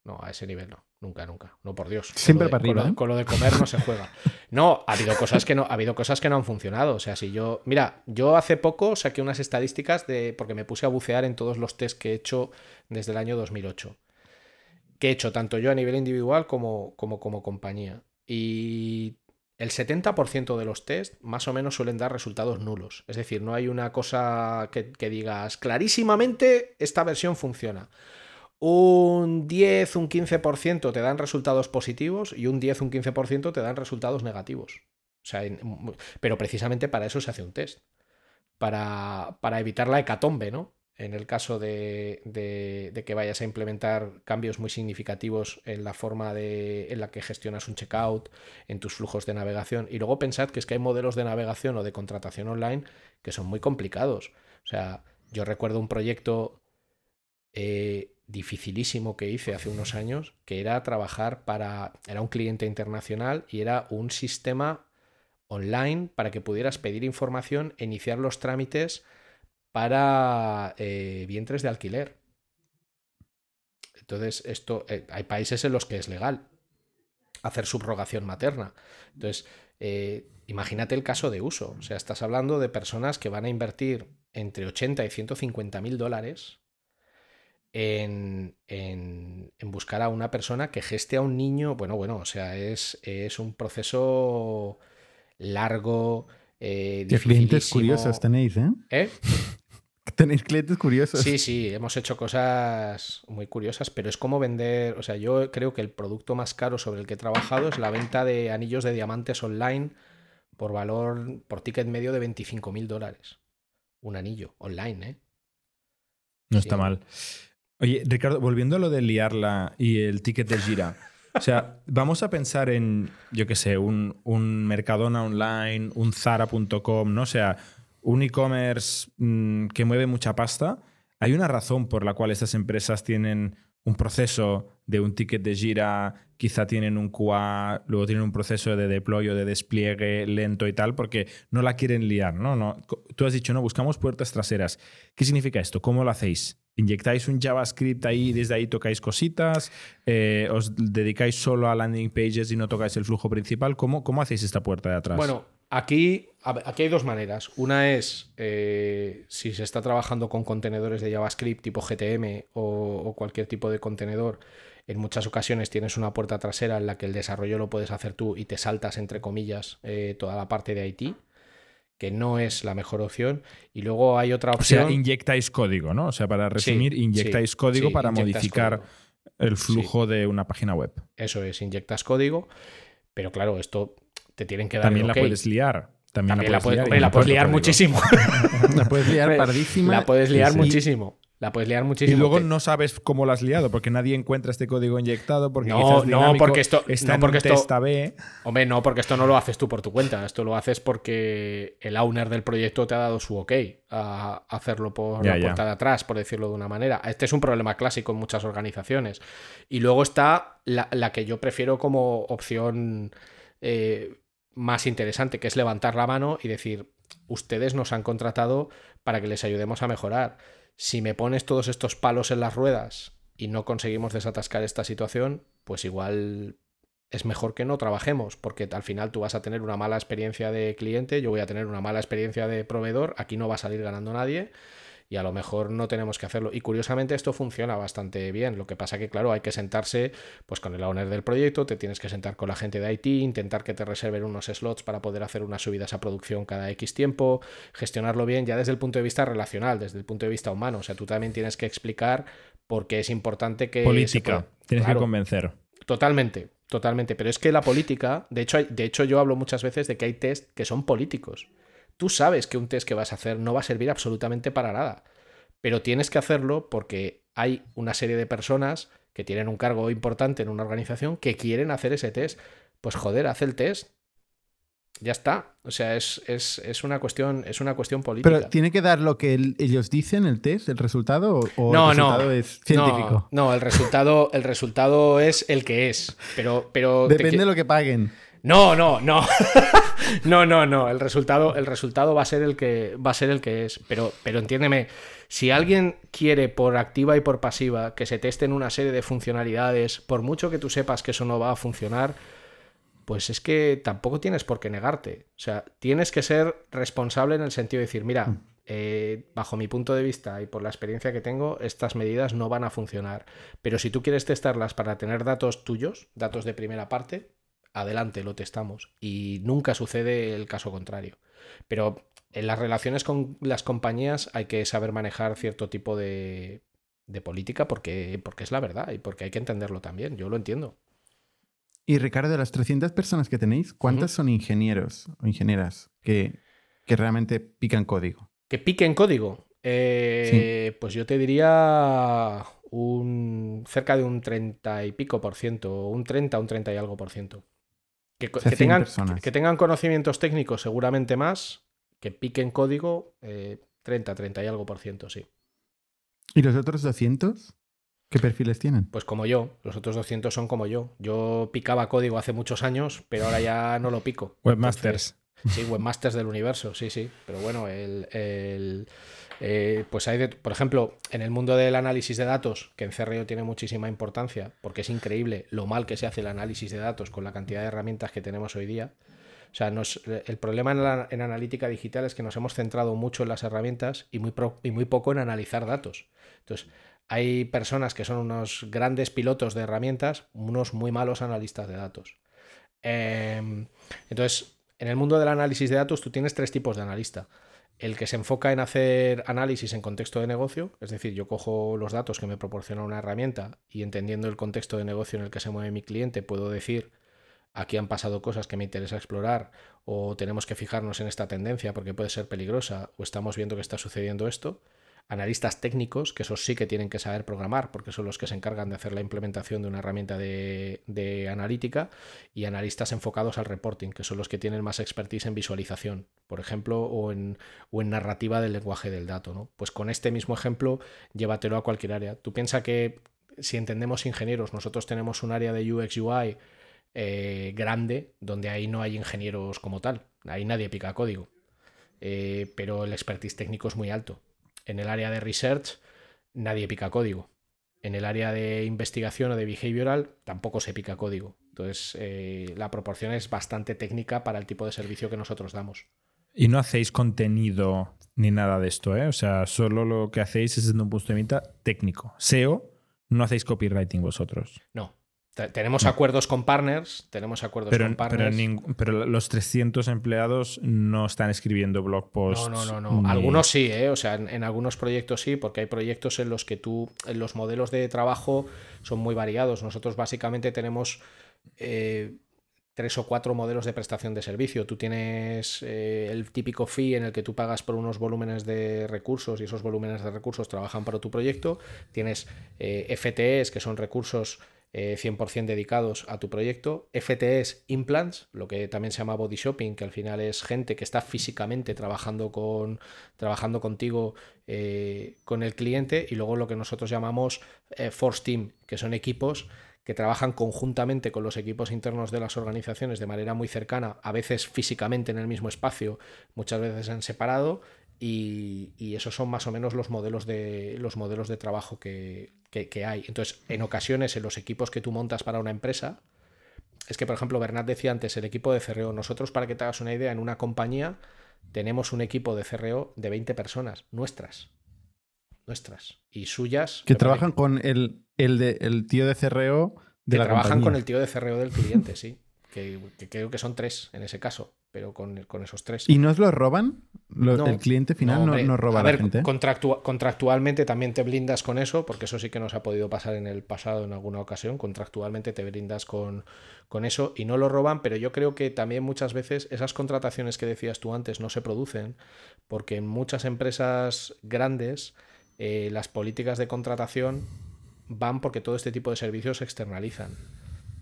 No, a ese nivel no. Nunca, nunca. No, por Dios. Siempre para arriba. ¿eh? Con lo, de comer no se juega. No, ha habido cosas que no, ha habido cosas que no han funcionado. O sea, si yo. Mira, yo hace poco saqué unas estadísticas de. porque me puse a bucear en todos los test que he hecho desde el año 2008 que he hecho tanto yo a nivel individual como como, como compañía. Y el 70% de los test más o menos suelen dar resultados nulos. Es decir, no hay una cosa que, digas clarísimamente esta versión funciona. Un 10, un 15% te dan resultados positivos y un 10, un 15% te dan resultados negativos. O sea, pero precisamente para eso se hace un test. Para, para evitar la hecatombe, ¿no? En el caso de, que vayas a implementar cambios muy significativos en la forma de, en la que gestionas un checkout, en tus flujos de navegación. Y luego pensad que es que hay modelos de navegación o de contratación online que son muy complicados. O sea, yo recuerdo un proyecto eh, dificilísimo que hice hace unos años, que era trabajar para, era un cliente internacional y era un sistema online para que pudieras pedir información e iniciar los trámites para eh, vientres de alquiler. Entonces, esto, eh, hay países en los que es legal hacer subrogación materna. Entonces, eh, imagínate el caso de uso. O sea, estás hablando de personas que van a invertir entre 80 y 150 mil dólares en, en, buscar a una persona que geste a un niño. Bueno, bueno, o sea, es, es un proceso largo. Eh, ¿Qué clientes curiosos tenéis, eh? ¿Eh? Tenéis clientes curiosos. Sí, sí, hemos hecho cosas muy curiosas, pero es como vender, o sea, yo creo que el producto más caro sobre el que he trabajado es la venta de anillos de diamantes online por valor, por ticket medio de 25 mil dólares. Un anillo online, ¿eh? No está mal. Oye, Ricardo, volviendo a lo de liarla y el ticket de gira. O sea, vamos a pensar en, yo qué sé, un, un Mercadona online, un Zara.com, ¿no? O sea, un e-commerce mm, que mueve mucha pasta, hay una razón por la cual estas empresas tienen un proceso de un ticket de gira, quizá tienen un QA, luego tienen un proceso de deploy o de despliegue lento y tal, porque no la quieren liar, ¿no? no tú has dicho, no, buscamos puertas traseras. ¿Qué significa esto? ¿Cómo lo hacéis? ¿Inyectáis un JavaScript ahí y desde ahí tocáis cositas? Eh, ¿Os dedicáis solo a landing pages y no tocáis el flujo principal? ¿Cómo, cómo hacéis esta puerta de atrás? Bueno, Aquí, aquí hay dos maneras. Una es eh, si se está trabajando con contenedores de JavaScript tipo GTM o, cualquier tipo de contenedor. En muchas ocasiones tienes una puerta trasera en la que el desarrollo lo puedes hacer tú y te saltas, entre comillas, eh, toda la parte de IT, que no es la mejor opción. Y luego hay otra opción. O sea, inyectáis código, ¿no? O sea, para resumir, inyectáis código para modificar el flujo de una página web. Eso es, inyectas código. Pero claro, esto te tienen que dar También la puedes liar. También, la puedes, liar, la puedes liar muchísimo. la puedes liar pardísima. La puedes liar muchísimo. La puedes liar muchísimo. Y luego no sabes cómo la has liado, porque nadie encuentra este código inyectado, porque no, no, porque esto está no porque en esto, B. Hombre, no, porque esto no lo haces tú por tu cuenta. Esto lo haces porque el owner del proyecto te ha dado su ok a hacerlo por la puerta de atrás, por decirlo de una manera. Este es un problema clásico en muchas organizaciones. Y luego está la, la que yo prefiero como opción. Eh, más interesante, que es levantar la mano y decir, ustedes nos han contratado para que les ayudemos a mejorar. Si me pones todos estos palos en las ruedas y no conseguimos desatascar esta situación, pues igual es mejor que no trabajemos, porque al final tú vas a tener una mala experiencia de cliente, yo voy a tener una mala experiencia de proveedor, aquí no va a salir ganando nadie y a lo mejor no tenemos que hacerlo. Y curiosamente esto funciona bastante bien. Lo que pasa que, claro, hay que sentarse pues con el owner del proyecto, te tienes que sentar con la gente de IT, intentar que te reserven unos slots para poder hacer unas subidas a producción cada X tiempo, gestionarlo bien ya desde el punto de vista relacional, desde el punto de vista humano. O sea, tú también tienes que explicar por qué es importante que... Política, tienes que convencer. Totalmente, totalmente. Pero es que la política, de hecho, de hecho yo hablo muchas veces de que hay test que son políticos. Tú sabes que un test que vas a hacer no va a servir absolutamente para nada, pero tienes que hacerlo porque hay una serie de personas que tienen un cargo importante en una organización que quieren hacer ese test. Pues joder, haz el test. Ya está. O sea, es, una, cuestión, es una cuestión política. Pero tiene que dar lo que ellos dicen, el test, el resultado, o, el resultado es científico. No, el resultado, el resultado es el que es. Pero, pero Depende de lo que paguen. No, no, no. no, no, no. El resultado, el resultado va a ser el que va a ser el que es. Pero, pero entiéndeme, si alguien quiere por activa y por pasiva que se testen una serie de funcionalidades, por mucho que tú sepas que eso no va a funcionar, pues es que tampoco tienes por qué negarte. O sea, tienes que ser responsable en el sentido de decir, mira, mm. eh, bajo mi punto de vista y por la experiencia que tengo, estas medidas no van a funcionar. Pero si tú quieres testarlas para tener datos tuyos, datos de primera parte, adelante, lo testamos. Y nunca sucede el caso contrario. Pero en las relaciones con las compañías hay que saber manejar cierto tipo de, política porque, porque es la verdad y porque hay que entenderlo también. Yo lo entiendo. Y Ricardo, de las 300 personas que tenéis, ¿cuántas son ingenieros o ingenieras que, realmente pican código? ¿Que piquen código? Eh, pues yo te diría un cerca de un 30 y pico por ciento, un 30, un 30 y algo por ciento. Que, tengan, que, tengan, conocimientos técnicos seguramente más, que piquen código 30, eh, 30 y algo por ciento, sí. ¿Y los otros 200? ¿Qué perfiles tienen? Pues como yo, los otros 200 son como yo. Yo picaba código hace muchos años, pero ahora ya no lo pico. Webmasters. Sí, webmasters del universo, sí, sí. Pero bueno, el, el eh, pues hay, de, por ejemplo, en el mundo del análisis de datos, que en CRO tiene muchísima importancia, porque es increíble lo mal que se hace el análisis de datos con la cantidad de herramientas que tenemos hoy día. O sea, el problema en, analítica digital es que nos hemos centrado mucho en las herramientas y muy, y muy poco en analizar datos. Entonces, hay personas que son unos grandes pilotos de herramientas, unos muy malos analistas de datos. Eh, entonces, en el mundo del análisis de datos, tú tienes tres tipos de analista el que se enfoca en hacer análisis en contexto de negocio, es decir, yo cojo los datos que me proporciona una herramienta y entendiendo el contexto de negocio en el que se mueve mi cliente, puedo decir, aquí han pasado cosas que me interesa explorar o tenemos que fijarnos en esta tendencia porque puede ser peligrosa o estamos viendo que está sucediendo esto analistas técnicos, que esos sí que tienen que saber programar, porque son los que se encargan de hacer la implementación de una herramienta de, analítica, y analistas enfocados al reporting, que son los que tienen más expertise en visualización, por ejemplo, o en, narrativa del lenguaje del dato. ¿no? Pues con este mismo ejemplo, llévatelo a cualquier área. Tú piensas que si entendemos ingenieros, nosotros tenemos un área de UX UI eh, grande, donde ahí no hay ingenieros como tal, ahí nadie pica código. Eh, pero el expertise técnico es muy alto. En el área de research nadie pica código. En el área de investigación o de behavioral tampoco se pica código. Entonces, eh, la proporción es bastante técnica para el tipo de servicio que nosotros damos. Y no hacéis contenido ni nada de esto, ¿eh? O sea, solo lo que hacéis es desde un punto de vista técnico. SEO, no hacéis copywriting vosotros. No, tenemos acuerdos con partners, tenemos acuerdos pero, con partners. Pero, los 300 empleados no están escribiendo blog posts. No, no, no, no. Algunos sí, ¿eh? o sea, en, algunos proyectos sí, porque hay proyectos en los que tú, en los modelos de trabajo son muy variados. Nosotros básicamente tenemos eh, tres o cuatro modelos de prestación de servicio. Tú tienes eh, el típico fee en el que tú pagas por unos volúmenes de recursos y esos volúmenes de recursos trabajan para tu proyecto. Tienes FTEs, que son recursos 100% eh, dedicados a tu proyecto. FTS Implants, lo que también se llama Body Shopping, que al final es gente que está físicamente trabajando, con, trabajando contigo, eh, con el cliente. Y luego lo que nosotros llamamos eh, Force Team, que son equipos que trabajan conjuntamente con los equipos internos de las organizaciones de manera muy cercana, a veces físicamente en el mismo espacio, muchas veces en separado, y, esos son más o menos los modelos de, los modelos de trabajo que, hay. Entonces, en ocasiones, en los equipos que tú montas para una empresa, es que, por ejemplo, Bernat decía antes, el equipo de CRO, nosotros, para que te hagas una idea, en una compañía tenemos un equipo de CRO de 20 personas, nuestras. Nuestras. Y suyas. Que trabajan con el, el, de, el tío de CRO de que la trabajan con el tío de CRO del cliente, sí. que creo que son tres en ese caso pero con, esos tres. ¿Y nos lo roban? el cliente final no, no, roba a, la gente. contractualmente también te blindas con eso, porque eso sí que nos ha podido pasar en el pasado en alguna ocasión. Contractualmente te blindas con, con eso y no lo roban, pero yo creo que también muchas veces esas contrataciones que decías tú antes no se producen, porque en muchas empresas grandes eh, las políticas de contratación van porque todo este tipo de servicios se externalizan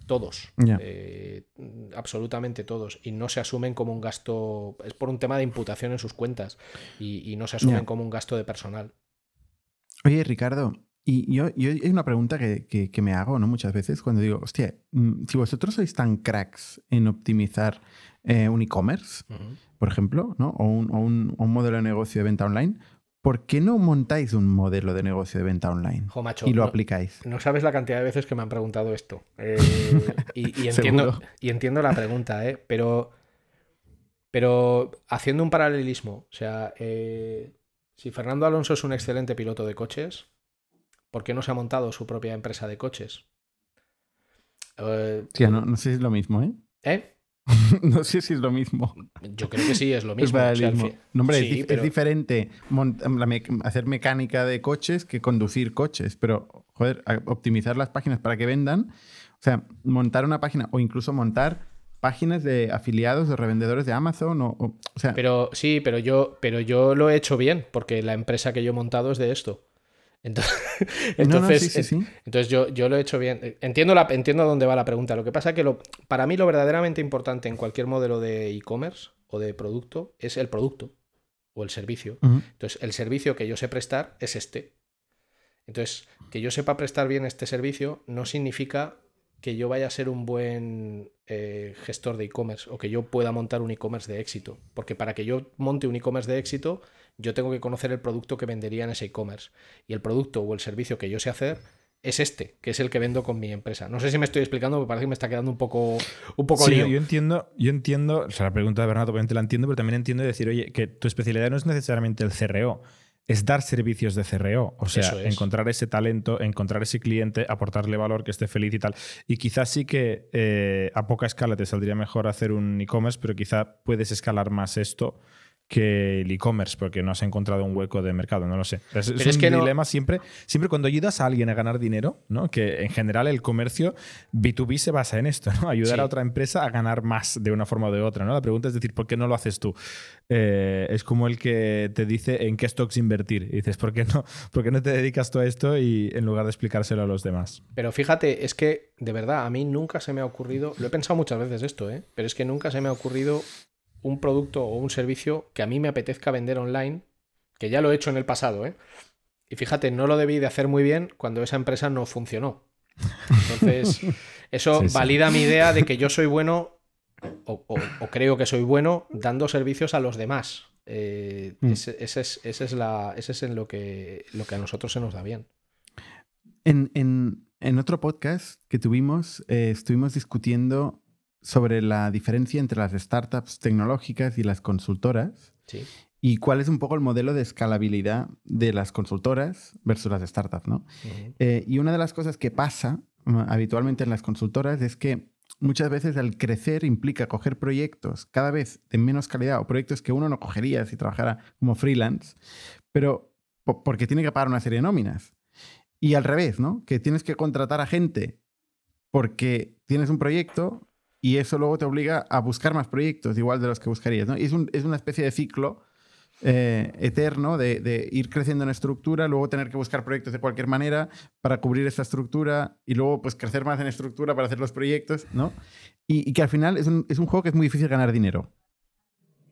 todos, eh, absolutamente todos, y no se asumen como un gasto, es por un tema de imputación en sus cuentas, y, no se asumen como un gasto de personal. Oye, Ricardo, y yo, hay una pregunta que, me hago ¿no? muchas veces cuando digo, hostia, mm, si vosotros sois tan cracks en optimizar eh, un e-commerce, por ejemplo, ¿no? o, un, modelo de negocio de venta online, ¿por qué no montáis un modelo de negocio de venta online y lo aplicáis? No sabes la cantidad de veces que me han preguntado esto. Eh, y, entiendo, y, entiendo, la pregunta, ¿eh? pero, pero haciendo un paralelismo, o sea, eh, si Fernando Alonso es un excelente piloto de coches, ¿por qué no se ha montado su propia empresa de coches? sí, no, no sé si es lo mismo, ¿eh? ¿Eh? no sé si es lo mismo. Yo creo que sí, es lo mismo. Es, diferente hacer mecánica de coches que conducir coches, pero, joder, optimizar las páginas para que vendan, o sea, montar una página o incluso montar páginas de afiliados de revendedores de Amazon o, sea... Pero sí, pero yo, pero yo lo he hecho bien, porque la empresa que yo he montado es de esto. Entonces, entonces, yo, yo, lo he hecho bien. Entiendo, la, entiendo dónde va la pregunta. Lo que pasa es que lo, para mí lo verdaderamente importante en cualquier modelo de e-commerce o de producto es el producto o el servicio. Entonces, el servicio que yo sé prestar es este. Entonces, que yo sepa prestar bien este servicio no significa que yo vaya a ser un buen eh, gestor de e-commerce o que yo pueda montar un e-commerce de éxito. Porque para que yo monte un e-commerce de éxito, yo tengo que conocer el producto que vendería en ese e-commerce. Y el producto o el servicio que yo sé hacer es este, que es el que vendo con mi empresa. No sé si me estoy explicando, me parece que me está quedando un poco, un poco sí, Yo entiendo, yo entiendo, o sea, la pregunta de Bernardo obviamente la entiendo, pero también entiendo decir, oye, que tu especialidad no es necesariamente el CRO, es dar servicios de CRO, o sea, encontrar ese talento, encontrar ese cliente, aportarle valor, que esté feliz y tal. Y quizás sí que eh, a poca escala te saldría mejor hacer un e-commerce, pero quizá puedes escalar más esto que el e-commerce, porque no has encontrado un hueco de mercado, no lo sé. Es, un dilema siempre, siempre cuando ayudas a alguien a ganar dinero, ¿no? que en general el comercio B2B se basa en esto, ¿no? ayudar a otra empresa a ganar más de una forma o de otra. ¿no? La pregunta es decir, ¿por qué no lo haces tú? Eh, es como el que te dice en qué stocks invertir. Y dices, ¿por qué, no, ¿por qué no te dedicas tú a esto y en lugar de explicárselo a los demás? Pero fíjate, es que de verdad a mí nunca se me ha ocurrido, lo he pensado muchas veces esto, ¿eh? pero es que nunca se me ha ocurrido un producto o un servicio que a mí me apetezca vender online, que ya lo he hecho en el pasado, ¿eh? Y fíjate, no lo debí de hacer muy bien cuando esa empresa no funcionó. Entonces, eso valida mi idea de que yo soy bueno, o, creo que soy bueno, dando servicios a los demás. Eh, mm. ese, es, es, la, ese es en lo que, lo que a nosotros se nos da bien. En, otro podcast que tuvimos, eh, estuvimos discutiendo sobre la diferencia entre las startups tecnológicas y las consultoras. Y cuál es un poco el modelo de escalabilidad de las consultoras versus las startups, ¿no? Eh, y una de las cosas que pasa habitualmente en las consultoras es que muchas veces el crecer implica coger proyectos cada vez de menos calidad o proyectos que uno no cogería si trabajara como freelance, pero porque tiene que pagar una serie de nóminas. Y al revés, ¿no? Que tienes que contratar a gente porque tienes un proyecto y eso luego te obliga a buscar más proyectos, igual de los que buscarías. ¿no? Y es, una especie de ciclo eh, eterno de, ir creciendo en estructura, luego tener que buscar proyectos de cualquier manera para cubrir esa estructura y luego pues crecer más en estructura para hacer los proyectos, ¿no? Y, que al final es un, juego que es muy difícil ganar dinero.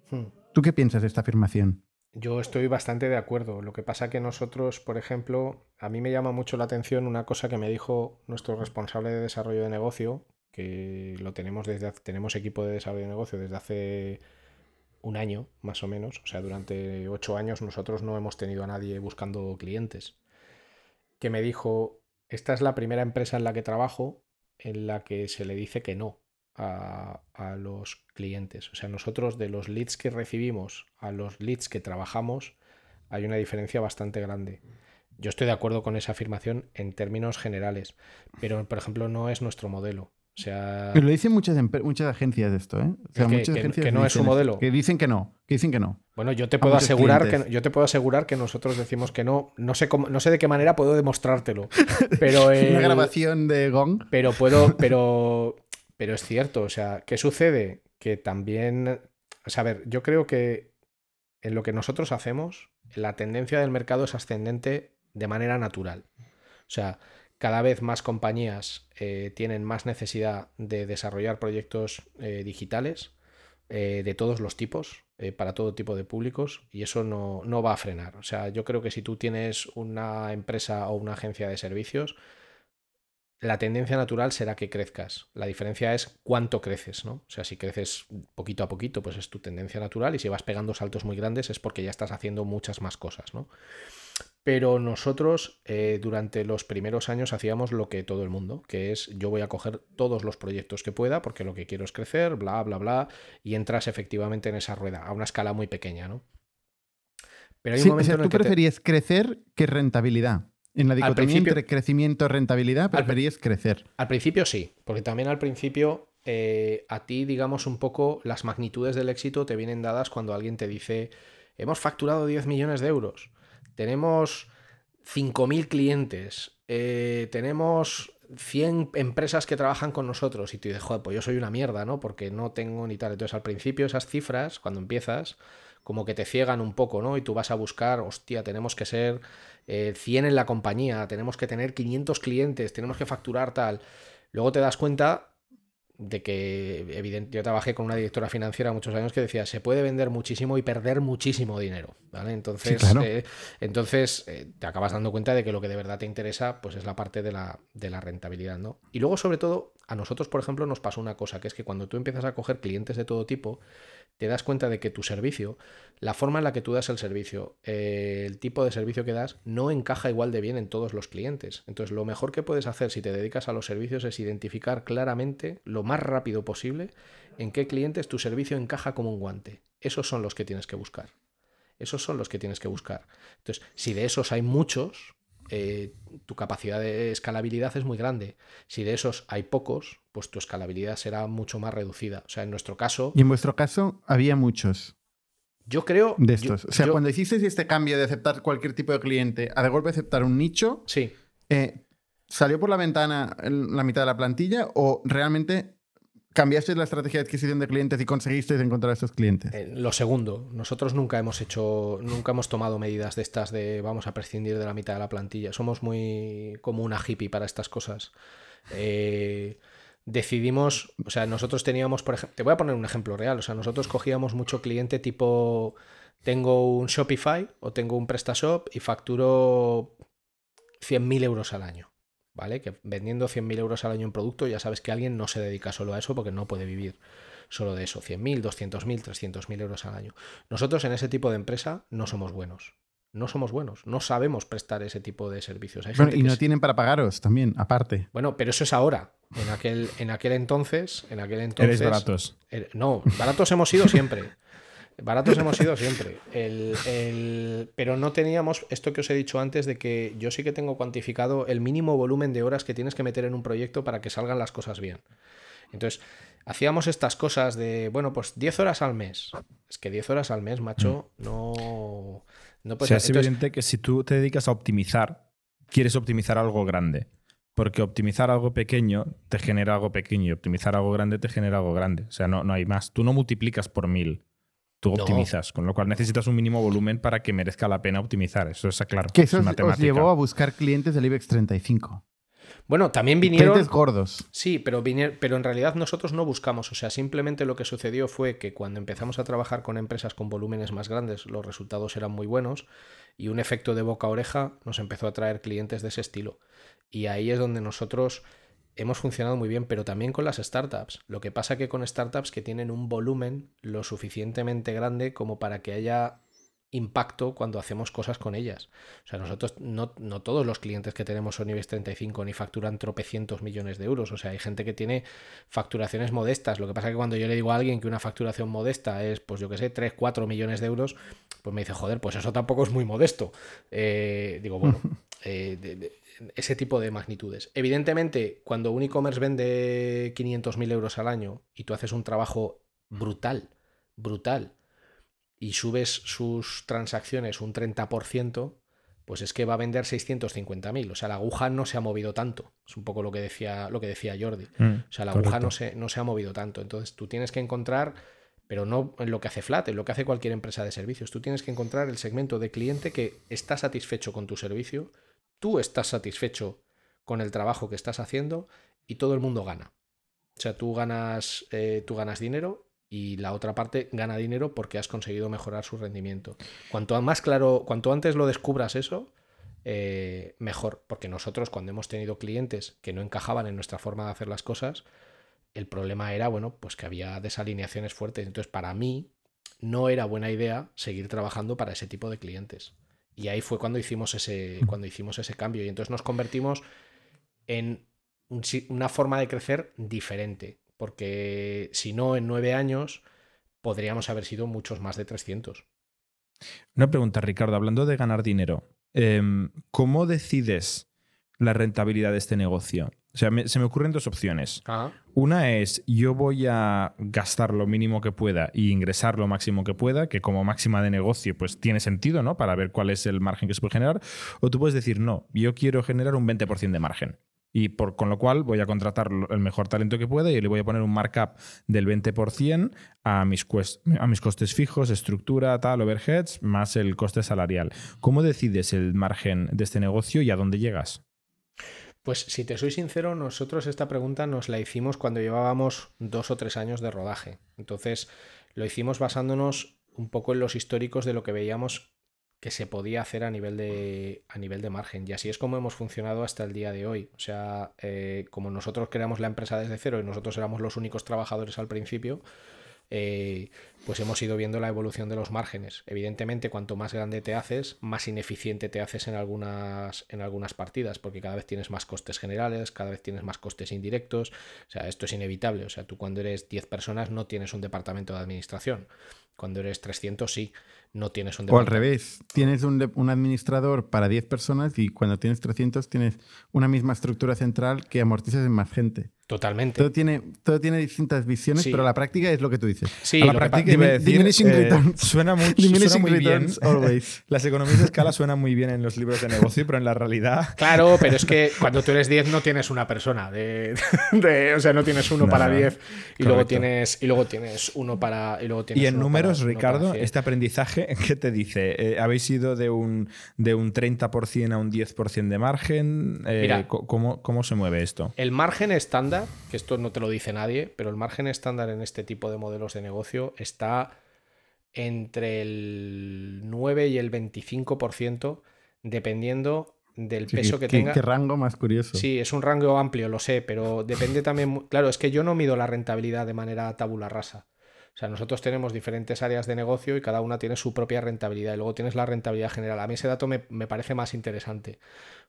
Hmm. ¿Tú qué piensas de esta afirmación? Yo estoy bastante de acuerdo. Lo que pasa que nosotros, por ejemplo, a mí me llama mucho la atención una cosa que me dijo nuestro responsable de desarrollo de negocio, que lo tenemos desde tenemos equipo de desarrollo de negocio desde hace un año más o menos, o sea, durante ocho años nosotros no hemos tenido a nadie buscando clientes, que me dijo, esta es la primera empresa en la que trabajo en la que se le dice que no a, a los clientes. O sea, nosotros de los leads que recibimos a los leads que trabajamos hay una diferencia bastante grande. Yo estoy de acuerdo con esa afirmación en términos generales, pero por ejemplo no es nuestro modelo. O sea, Pero lo dicen muchas, muchas agencias de esto, ¿eh? O sea, que, muchas agencias no es su modelo. Que dicen que no, que dicen que no. Bueno, yo te puedo asegurar que yo te puedo asegurar que nosotros decimos que no. No sé cómo, no sé de qué manera puedo demostrártelo. Pero una grabación de Gong. Pero puedo, pero, pero es cierto. O sea, ¿qué sucede? Que también, o sea, a ver, yo creo que en lo que nosotros hacemos, la tendencia del mercado es ascendente de manera natural. O sea, cada vez más compañías eh, tienen más necesidad de desarrollar proyectos eh, digitales eh, de todos los tipos, para todo tipo de públicos, y eso no, no, va a frenar. O sea, yo creo que si tú tienes una empresa o una agencia de servicios, la tendencia natural será que crezcas. La diferencia es cuánto creces, ¿no? O sea, si creces poquito a poquito, pues es tu tendencia natural, y si vas pegando saltos muy grandes es porque ya estás haciendo muchas más cosas, ¿no? Pero nosotros eh, durante los primeros años hacíamos lo que todo el mundo, que es yo voy a coger todos los proyectos que pueda porque lo que quiero es crecer, bla, bla, bla, y entras efectivamente en esa rueda, a una escala muy pequeña, ¿no? Pero hay un momento tú preferías crecer que rentabilidad. En la dicotomía entre crecimiento y rentabilidad, preferías crecer. Al principio sí, porque también al principio eh, a ti, digamos, un poco las magnitudes del éxito te vienen dadas cuando alguien te dice, hemos facturado 10 millones de euros tenemos 5.000 clientes, eh, tenemos 100 empresas que trabajan con nosotros y tú dices, joder, pues yo soy una mierda, ¿no? Porque no tengo ni tal. Entonces al principio esas cifras, cuando empiezas, como que te ciegan un poco, ¿no? Y tú vas a buscar, hostia, tenemos que ser 100 eh, en la compañía, tenemos que tener 500 clientes, tenemos que facturar tal. Luego te das cuenta de que evidente, yo trabajé con una directora financiera muchos años que decía se puede vender muchísimo y perder muchísimo dinero, ¿vale? Entonces, eh, entonces eh, te acabas dando cuenta de que lo que de verdad te interesa pues es la parte de la, de la rentabilidad, ¿no? Y luego sobre todo a nosotros por ejemplo nos pasó una cosa que es que cuando tú empiezas a coger clientes de todo tipo te das cuenta de que tu servicio, la forma en la que tú das el servicio, eh, el tipo de servicio que das, no encaja igual de bien en todos los clientes. Entonces, lo mejor que puedes hacer si te dedicas a los servicios es identificar claramente, lo más rápido posible, en qué clientes tu servicio encaja como un guante. Esos son los que tienes que buscar. Esos son los que tienes que buscar. Entonces, si de esos hay muchos, eh, tu capacidad de escalabilidad es muy grande. Si de esos hay pocos, pues tu escalabilidad será mucho más reducida. O sea, en nuestro caso... Y en vuestro caso había muchos. Yo creo... De estos. o sea, cuando hiciste este cambio de aceptar cualquier tipo de cliente a de golpe aceptar un nicho, sí. Eh, ¿salió por la ventana la mitad de la plantilla o realmente ¿Cambiaste la estrategia de adquisición de clientes y conseguiste encontrar a estos clientes? Eh, lo segundo, nosotros nunca hemos hecho, nunca hemos tomado medidas de estas de vamos a prescindir de la mitad de la plantilla. Somos muy como una hippie para estas cosas. Eh, decidimos, o sea, nosotros teníamos, por ejemplo, te voy a poner un ejemplo real, o sea, nosotros cogíamos mucho cliente tipo, tengo un Shopify o tengo un PrestaShop y facturo 100.000 euros al año. ¿Vale? Que vendiendo 100.000 euros al año en producto ya sabes que alguien no se dedica solo a eso porque no puede vivir solo de eso, 100.000, 200.000, 300.000 euros al año. Nosotros en ese tipo de empresa no somos buenos. No somos buenos, no sabemos prestar ese tipo de servicios. y no tienen para pagaros también, aparte. Bueno, pero eso es ahora. En aquel, en aquel entonces, en aquel entonces. Eres baratos. Er, no, baratos hemos sido siempre. Baratos hemos sido siempre. pero no teníamos esto que os he dicho antes de que yo sí que tengo cuantificado el mínimo volumen de horas que tienes que meter en un proyecto para que salgan las cosas bien. Entonces, hacíamos estas cosas de, bueno, pues 10 horas al mes. Es que 10 horas al mes, macho, mm. no... no o sea, es evidente que si tú te dedicas a optimizar, quieres optimizar algo grande. Porque optimizar algo pequeño te genera algo pequeño y optimizar algo grande te genera algo grande. O sea, no, no hay más. Tú no multiplicas por mil tú optimizas, con lo cual necesitas un mínimo volumen para que merezca la pena optimizar. Eso está claro. Que eso os llevó a buscar clientes del IBEX 35. Bueno, también vinieron. Clientes gordos. Sí, pero, pero en realidad nosotros no buscamos. O sea, simplemente lo que sucedió fue que cuando empezamos a trabajar con empresas con volúmenes más grandes, los resultados eran muy buenos y un efecto de boca a oreja nos empezó a traer clientes de ese estilo. Y ahí es donde nosotros hemos funcionado muy bien, pero también con las startups. Lo que pasa que con startups que tienen un volumen lo suficientemente grande como para que haya impacto cuando hacemos cosas con ellas. O sea, nosotros no, todos los clientes que tenemos son IBEX 35 ni facturan tropecientos millones de euros. O sea, hay gente que tiene facturaciones modestas. Lo que pasa que cuando yo le digo a alguien que una facturación modesta es, pues yo que sé, 3, 4 millones de euros, pues me dice, joder, pues eso tampoco es muy modesto. Eh, digo, bueno, eh, ese tipo de magnitudes. Evidentemente, cuando un e-commerce vende 500.000 euros al año y tú haces un trabajo brutal, brutal, y subes sus transacciones un 30%, pues es que va a vender 650.000. O sea, la aguja no se ha movido tanto. Es un poco lo que decía, lo que decía Jordi. Mm, o sea, la aguja no se, no se ha movido tanto. Entonces tú tienes que encontrar, pero no en lo que hace Flat, en lo que hace cualquier empresa de servicios. Tú tienes que encontrar el segmento de cliente que está satisfecho con tu servicio tú estás satisfecho con el trabajo que estás haciendo y todo el mundo gana. O sea, tú ganas, eh, tú ganas dinero y la otra parte gana dinero porque has conseguido mejorar su rendimiento. Cuanto más claro, cuanto antes lo descubras eso, eh, mejor. Porque nosotros cuando hemos tenido clientes que no encajaban en nuestra forma de hacer las cosas, el problema era, bueno, pues que había desalineaciones fuertes. Entonces, para mí, no era buena idea seguir trabajando para ese tipo de clientes. Y ahí fue cuando hicimos ese, cuando hicimos ese cambio. Y entonces nos convertimos en una forma de crecer diferente. Porque si no, en nueve años podríamos haber sido muchos más de 300. Una pregunta, Ricardo, hablando de ganar dinero, em, ¿cómo decides la rentabilidad de este negocio? O sea, se me ocurren dos opciones. Ah. Una es yo voy a gastar lo mínimo que pueda y ingresar lo máximo que pueda, que como máxima de negocio pues tiene sentido, ¿no? Para ver cuál es el margen que se puede generar. O tú puedes decir, no, yo quiero generar un 20% de margen. Y por, con lo cual voy a contratar el mejor talento que pueda y le voy a poner un markup del 20% a mis, a mis costes fijos, estructura, tal, overheads, más el coste salarial. ¿Cómo decides el margen de este negocio y a dónde llegas? Pues si te soy sincero, nosotros esta pregunta nos la hicimos cuando llevábamos dos o tres años de rodaje. Entonces lo hicimos basándonos un poco en los históricos de lo que veíamos que se podía hacer a nivel de, a nivel de margen. Y así es como hemos funcionado hasta el día de hoy. O sea, eh, como nosotros creamos la empresa desde cero y nosotros éramos los únicos trabajadores al principio, eh, pues hemos ido viendo la evolución de los márgenes. Evidentemente, cuanto más grande te haces, más ineficiente te haces en algunas, en algunas partidas, porque cada vez tienes más costes generales, cada vez tienes más costes indirectos. O sea, esto es inevitable. O sea, tú cuando eres 10 personas no tienes un departamento de administración. Cuando eres 300 sí, no tienes un O al revés, tienes un, un administrador para 10 personas y cuando tienes 300 tienes una misma estructura central que amortizas en más gente. Totalmente. Todo tiene, todo tiene distintas visiones, Sí. pero la práctica es lo que tú dices. Sí, a la lo que Iba a decir, diminishing eh, returns. suena, mucho, Diminishing suena muy bien. returns always. Las economías de escala suenan muy bien en los libros de negocio, pero en la realidad Claro, pero es que cuando tú eres 10 no tienes una persona. De, de- o sea, no tienes uno No, para no. 10 y luego, tienes, y luego tienes uno para. Y, luego tienes Y en números, para- uno para Ricardo, 100. este aprendizaje, ¿qué te dice? Eh, ¿Habéis ido de un, de un 30% a un 10% de margen? Eh, Mira. ¿cómo, ¿Cómo se mueve esto? El margen estándar, que esto no te lo dice nadie, pero el margen estándar en este tipo de modelos de negocio está entre el 9 y el 25%, dependiendo del Sí, peso que qué- tenga. Qué rango más curioso. Sí, es un rango amplio, lo sé, pero depende también. Claro, es que yo no mido la rentabilidad de manera tabula rasa. O sea, nosotros tenemos diferentes áreas de negocio y cada una tiene su propia rentabilidad. Y luego tienes la rentabilidad general. A mí ese dato me, me parece más interesante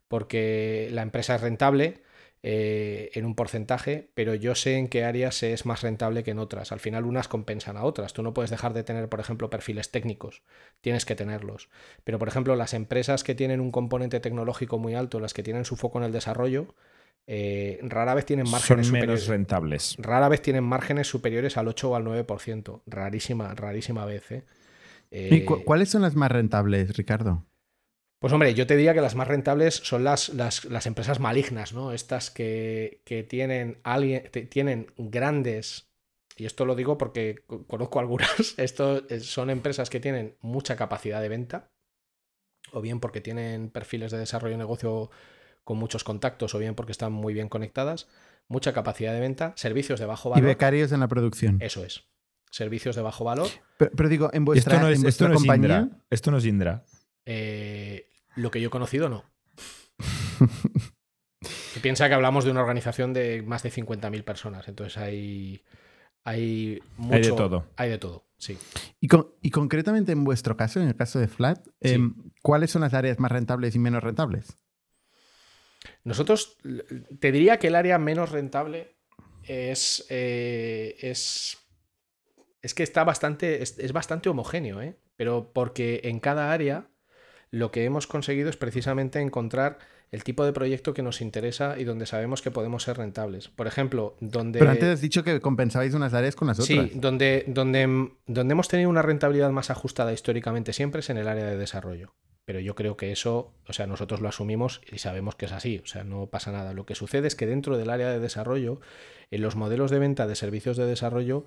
porque la empresa es rentable eh, en un porcentaje, pero yo sé en qué áreas es más rentable que en otras. Al final unas compensan a otras. Tú no puedes dejar de tener, por ejemplo, perfiles técnicos. Tienes que tenerlos. Pero, por ejemplo, las empresas que tienen un componente tecnológico muy alto, las que tienen su foco en el desarrollo, eh, rara vez tienen Son márgenes menos superiores. rentables. Rara vez tienen márgenes superiores al 8 o al 9%. Rarísima, rarísima vez. ¿eh? ¿Y cu- cuáles son las más rentables, Ricardo? Pues hombre, yo te diría que las más rentables son las, las, las empresas malignas, ¿no? Estas que, que tienen, alguien, tienen grandes, y esto lo digo porque co- conozco algunas, esto es- son empresas que tienen mucha capacidad de venta, o bien porque tienen perfiles de desarrollo de negocio con muchos contactos, o bien porque están muy bien conectadas, mucha capacidad de venta, servicios de bajo Y valor. becarios en la producción. Eso es. Servicios de bajo valor. Pero, pero digo, en vuestra, Esto no es, en esto no es. Indra. Esto no es Indra. Eh, lo que yo he conocido, no. Y Piensa que hablamos de una organización de más de 50.000 personas, entonces hay, hay mucho. Hay de todo. Hay de todo, sí. Y, con- y concretamente en vuestro caso, en el caso de Flat, Sí. em, ¿cuáles son las áreas más rentables y menos rentables? Nosotros, te diría que el área menos rentable es. eh, es, es que está bastante. Es, es bastante homogéneo, ¿eh? Pero porque en cada área lo que hemos conseguido es precisamente encontrar el tipo de proyecto que nos interesa y donde sabemos que podemos ser rentables. Por ejemplo, donde. Pero antes has dicho que compensabais unas áreas con las otras. Sí, donde, donde, donde hemos tenido una rentabilidad más ajustada históricamente siempre es en el área de desarrollo. Pero yo creo que eso, o sea, nosotros lo asumimos y sabemos que es así, o sea, no pasa nada. Lo que sucede es que dentro del área de desarrollo, en los modelos de venta de servicios de desarrollo,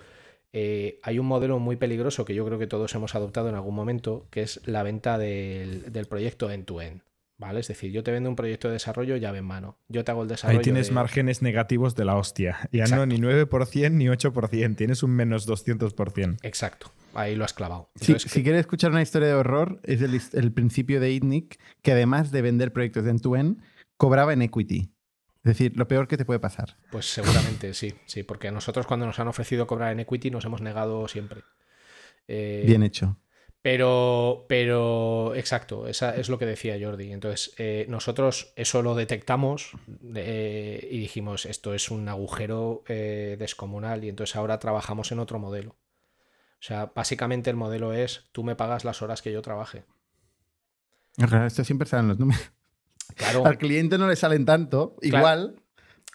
eh, hay un modelo muy peligroso que yo creo que todos hemos adoptado en algún momento, que es la venta del, del proyecto end-to-end. ¿Vale? Es decir, yo te vendo un proyecto de desarrollo llave en mano. Yo te hago el desarrollo. Ahí tienes de- márgenes negativos de la hostia. Ya Exacto. no ni 9% ni 8%. Tienes un menos 200%. Exacto. Ahí lo has clavado. Si, quieres escuchar una historia de horror, es el, el principio de ITNIC, que además de vender proyectos de end-to-end, cobraba en equity. Es decir, lo peor que te puede pasar. Pues seguramente sí, sí, porque a nosotros cuando nos han ofrecido cobrar en equity nos hemos negado siempre. Eh, Bien hecho. Pero, pero, exacto, esa es lo que decía Jordi. Entonces, eh, nosotros eso lo detectamos eh, y dijimos, esto es un agujero descomunal y entonces ahora trabajamos en otro modelo. O sea, básicamente el modelo es, tú me pagas las horas que yo trabaje. Esto siempre salen los números. Claro. Al cliente no le salen tanto, Claro. igual,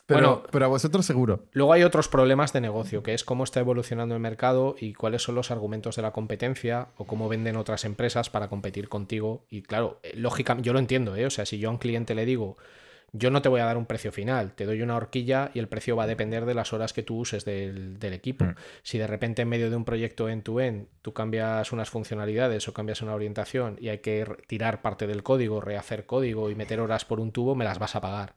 pero, Bueno. pero a vosotros seguro. Luego hay otros problemas de negocio, que es cómo está evolucionando el mercado y cuáles son los argumentos de la competencia o cómo venden otras empresas para competir contigo. Y claro, eh, lógicamente, yo lo entiendo, ¿eh? O sea, si yo a un cliente le digo, yo no te voy a dar un precio final, te doy una horquilla y el precio va a depender de las horas que tú uses del, del equipo. Mm. Si de repente en medio de un proyecto end-to-end tú cambias unas funcionalidades o cambias una orientación y hay que tirar parte del código, rehacer código y meter horas por un tubo, me las vas a pagar.